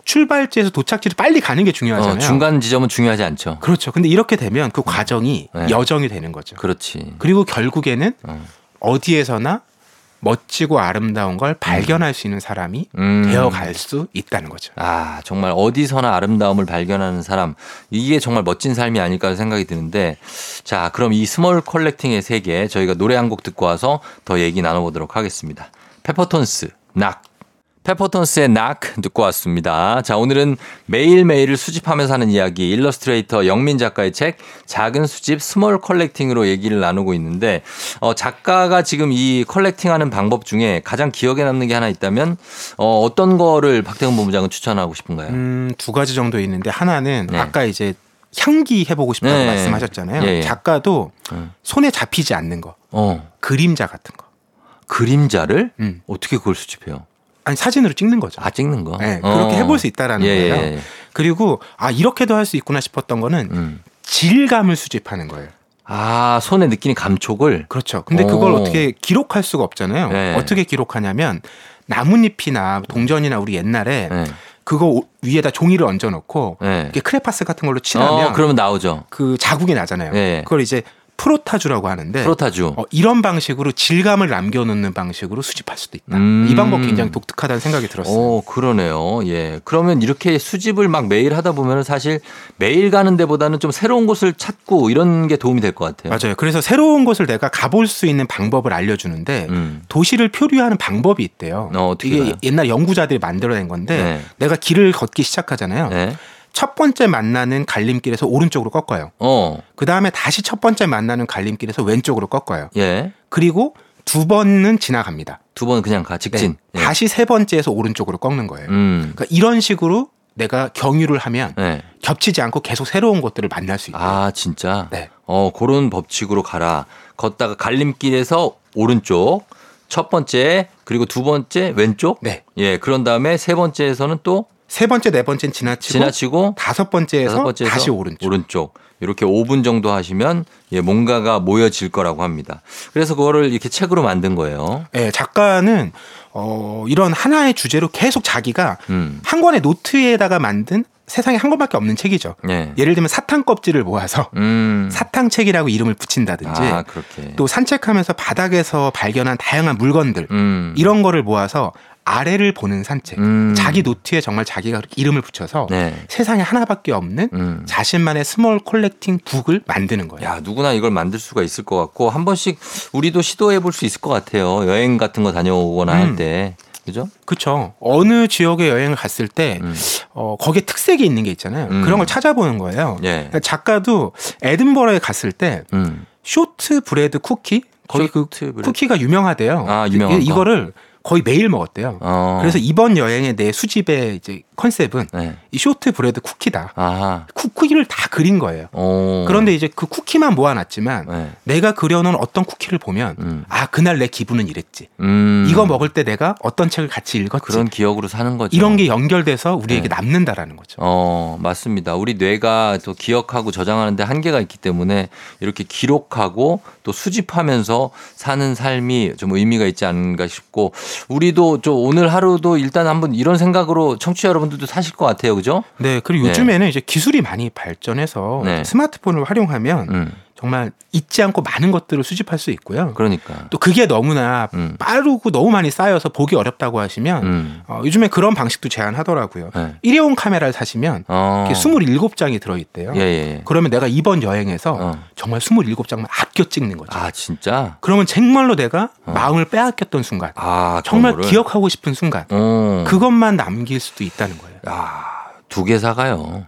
Speaker 12: 출발지에서 도착지를 빨리 가는 게 중요하잖아요.
Speaker 1: 어, 중간 지점은 중요하지 않죠.
Speaker 12: 그렇죠. 근데 이렇게 되면 그 과정이
Speaker 1: 네.
Speaker 12: 여정이 되는 거죠.
Speaker 1: 그렇지.
Speaker 12: 그리고 결국에는
Speaker 1: 어.
Speaker 12: 어디에서나 멋지고 아름다운 걸 발견할 수 있는 사람이
Speaker 1: 음.
Speaker 12: 되어갈 수 있다는 거죠.
Speaker 1: 아, 정말 어디서나 아름다움을 발견하는 사람. 이게 정말 멋진 삶이 아닐까 생각이 드는데. 자, 그럼 이 small collecting의 세계 저희가 노래 한 곡 듣고 와서 더 얘기 나눠보도록 하겠습니다. 페퍼톤스, Knock. 페퍼톤스의 Knock 듣고 왔습니다. 자, 오늘은 매일매일을 수집하면서 하는 이야기 일러스트레이터 영민 작가의 책 작은 수집 small collecting으로 얘기를 나누고 있는데 어, 작가가 지금 이 collecting하는 방법 중에 가장 기억에 남는 게 하나 있다면 어, 어떤 거를 박태근 본부장은 추천하고 싶은가요?
Speaker 12: 음, 두 가지 정도 있는데 하나는
Speaker 1: 네.
Speaker 12: 아까 이제 향기 해보고 싶다고
Speaker 1: 네.
Speaker 12: 말씀하셨잖아요.
Speaker 1: 예, 예.
Speaker 12: 작가도
Speaker 1: 음.
Speaker 12: 손에 잡히지 않는 거,
Speaker 1: 어,
Speaker 12: 그림자 같은 거.
Speaker 1: 그림자를
Speaker 12: 음.
Speaker 1: 어떻게 그걸 수집해요?
Speaker 12: 아니 사진으로 찍는 거죠.
Speaker 1: 아, 찍는 거?
Speaker 12: 네,
Speaker 1: 어.
Speaker 12: 그렇게 해볼 수 있다라는
Speaker 1: 예,
Speaker 12: 거예요.
Speaker 1: 예, 예.
Speaker 12: 그리고 아 이렇게도 할 수 있구나 싶었던 거는
Speaker 1: 음.
Speaker 12: 질감을 수집하는 거예요.
Speaker 1: 아, 손에 느끼는 감촉을
Speaker 12: 그렇죠. 근데 그걸
Speaker 1: 오.
Speaker 12: 어떻게 기록할 수가 없잖아요.
Speaker 1: 네.
Speaker 12: 어떻게 기록하냐면 나뭇잎이나 동전이나 우리 옛날에
Speaker 1: 네.
Speaker 12: 그거 오- 위에다 종이를 얹어놓고
Speaker 1: 네.
Speaker 12: 크레파스 같은 걸로 칠하면
Speaker 1: 어, 그러면 나오죠.
Speaker 12: 그 자국이 나잖아요.
Speaker 1: 네.
Speaker 12: 그걸 이제 프로타주라고 하는데
Speaker 1: 프로타주.
Speaker 12: 어, 이런 방식으로 질감을 남겨놓는 방식으로 수집할 수도 있다.
Speaker 1: 음.
Speaker 12: 이 방법 굉장히 독특하다는 생각이 들었어요.
Speaker 1: 어, 그러네요. 예. 그러면 이렇게 수집을 막 매일 하다 보면 사실 매일 가는 데보다는 좀 새로운 곳을 찾고 이런 게 도움이 될 것 같아요.
Speaker 12: 맞아요. 그래서 새로운 곳을 내가 가볼 수 있는 방법을 알려주는데 도시를 표류하는 방법이 있대요.
Speaker 1: 음. 어,
Speaker 12: 이게
Speaker 1: 가요?
Speaker 12: 옛날 연구자들이 만들어낸 건데
Speaker 1: 네.
Speaker 12: 내가 길을 걷기 시작하잖아요. 첫 번째 만나는 갈림길에서 오른쪽으로 꺾어요.
Speaker 1: 어.
Speaker 12: 그 다음에 다시 첫 번째 만나는 갈림길에서 왼쪽으로 꺾어요.
Speaker 1: 예.
Speaker 12: 그리고 두 번은 지나갑니다.
Speaker 1: 두 번 그냥 가 직진.
Speaker 12: 네.
Speaker 1: 예.
Speaker 12: 다시 세 번째에서 오른쪽으로 꺾는 거예요.
Speaker 1: 음.
Speaker 12: 그러니까 이런 식으로 내가 경유를 하면
Speaker 1: 네.
Speaker 12: 겹치지 않고 계속 새로운 곳들을 만날 수 있다.
Speaker 1: 아, 진짜?
Speaker 12: 네.
Speaker 1: 어, 그런 법칙으로 가라. 걷다가 갈림길에서 오른쪽, 첫 번째, 그리고 두 번째 왼쪽.
Speaker 12: 네.
Speaker 1: 예, 그런 다음에 세 번째에서는 또
Speaker 12: 세 번째, 네 번째는 지나치고,
Speaker 1: 지나치고
Speaker 12: 다섯 번째에서
Speaker 1: 다섯 번째에서
Speaker 12: 다시 오른쪽.
Speaker 1: 오른쪽. 이렇게 5분 정도 하시면 예, 뭔가가 모여질 거라고 합니다. 그래서 그거를 이렇게 책으로 만든 거예요.
Speaker 12: 예, 작가는 어, 이런 하나의 주제로 계속 자기가
Speaker 1: 음.
Speaker 12: 한 권의 노트에다가 만든 세상에 한 권밖에 없는 책이죠.
Speaker 1: 예.
Speaker 12: 예를 들면 사탕 껍질을 모아서
Speaker 1: 음.
Speaker 12: 사탕 책이라고 이름을 붙인다든지
Speaker 1: 아, 그렇게.
Speaker 12: 또 산책하면서 바닥에서 발견한 다양한 물건들
Speaker 1: 음.
Speaker 12: 이런 거를 모아서 아래를 보는 산책. 자기 노트에 정말 자기가 이름을 붙여서
Speaker 1: 네.
Speaker 12: 세상에 하나밖에 없는
Speaker 1: 음.
Speaker 12: 자신만의 small collecting book을 만드는 거예요.
Speaker 1: 야, 누구나 이걸 만들 수가 있을 것 같고 한 번씩 우리도 시도해 볼 수 있을 것 같아요. 여행 같은 거 다녀오거나
Speaker 12: 음.
Speaker 1: 할 때. 그죠?
Speaker 12: 그렇죠. 어느 지역에 여행을 갔을 때 어, 거기에 특색이 있는 게 있잖아요.
Speaker 1: 음.
Speaker 12: 그런 걸 찾아보는 거예요.
Speaker 1: 예.
Speaker 12: 그러니까 작가도 에든버러에 갔을 때
Speaker 1: 음.
Speaker 12: shortbread 쿠키 거기 그
Speaker 1: bread.
Speaker 12: 쿠키가 유명하대요.
Speaker 1: 아, 유명한
Speaker 12: 이-
Speaker 1: 거.
Speaker 12: 이거를 거의 매일 먹었대요.
Speaker 1: 어.
Speaker 12: 그래서 이번 여행의 내 수집의 이제 컨셉은
Speaker 1: 네.
Speaker 12: 이 shortbread 쿠키다.
Speaker 1: 아하.
Speaker 12: 쿠키를 다 그린 거예요.
Speaker 1: 어.
Speaker 12: 그런데 이제 그 쿠키만 모아놨지만
Speaker 1: 네.
Speaker 12: 내가 그려놓은 어떤 쿠키를 보면
Speaker 1: 음.
Speaker 12: 아 그날 내 기분은 이랬지.
Speaker 1: 음.
Speaker 12: 이거 먹을 때 내가 어떤 책을 같이 읽었지.
Speaker 1: 그런 기억으로 사는 거죠.
Speaker 12: 이런 게 연결돼서 우리에게
Speaker 1: 네.
Speaker 12: 남는다라는 거죠.
Speaker 1: 어, 맞습니다. 우리 뇌가 또 기억하고 저장하는데 한계가 있기 때문에 이렇게 기록하고 또 수집하면서 사는 삶이 좀 의미가 있지 않은가 싶고 우리도 좀 오늘 하루도 일단 한번 이런 생각으로 청취자 여러분들도 사실 것 같아요. 그죠?
Speaker 12: 네, 그리고
Speaker 1: 네.
Speaker 12: 요즘에는 이제 기술이 많이 발전해서
Speaker 1: 네.
Speaker 12: 스마트폰을 활용하면
Speaker 1: 음.
Speaker 12: 정말 잊지 않고 많은 것들을 수집할 수 있고요.
Speaker 1: 그러니까.
Speaker 12: 또 그게 너무나
Speaker 1: 음.
Speaker 12: 빠르고 너무 많이 쌓여서 보기 어렵다고 하시면
Speaker 1: 음.
Speaker 12: 어, 요즘에 그런 방식도 제안하더라고요.
Speaker 1: 네.
Speaker 12: 일회용 카메라를 사시면
Speaker 1: 어.
Speaker 12: 이게 27장이 들어있대요.
Speaker 1: 예, 예.
Speaker 12: 그러면 내가 이번 여행에서
Speaker 1: 어.
Speaker 12: 정말 27장만 아껴 찍는 거죠.
Speaker 1: 아, 진짜?
Speaker 12: 그러면 정말로 내가
Speaker 1: 어.
Speaker 12: 마음을 빼앗겼던 순간,
Speaker 1: 아,
Speaker 12: 정말
Speaker 1: 거를?
Speaker 12: 기억하고 싶은 순간,
Speaker 1: 어.
Speaker 12: 그것만 남길 수도 있다는 거예요.
Speaker 1: 두 개 사가요.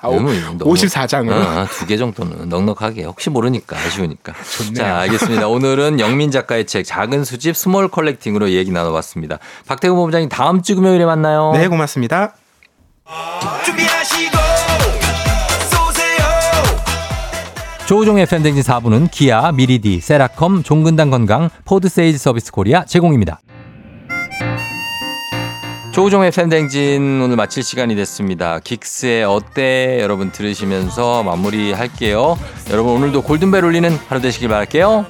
Speaker 12: 아, 오- 54장으로?
Speaker 1: 어, 두개 정도는 넉넉하게 혹시 모르니까 아쉬우니까.
Speaker 12: 좋네요.
Speaker 1: 자, 알겠습니다. 오늘은 영민 작가의 책 작은 수집 small collecting으로 얘기 나눠봤습니다. 박태근 본부장님 다음 주 금요일에 만나요.
Speaker 12: 네, 고맙습니다.
Speaker 4: 준비하시고 쏘세요
Speaker 1: 조우종의 FM대행진 4부는 기아, 미리디, 세라컴, 종근당 건강, 포드 세일즈 서비스 코리아 제공입니다. 조우종의 팬댕진 오늘 마칠 시간이 됐습니다. 긱스의 어때 여러분 들으시면서 마무리할게요. 여러분 오늘도 골든벨 울리는 하루 되시길 바랄게요.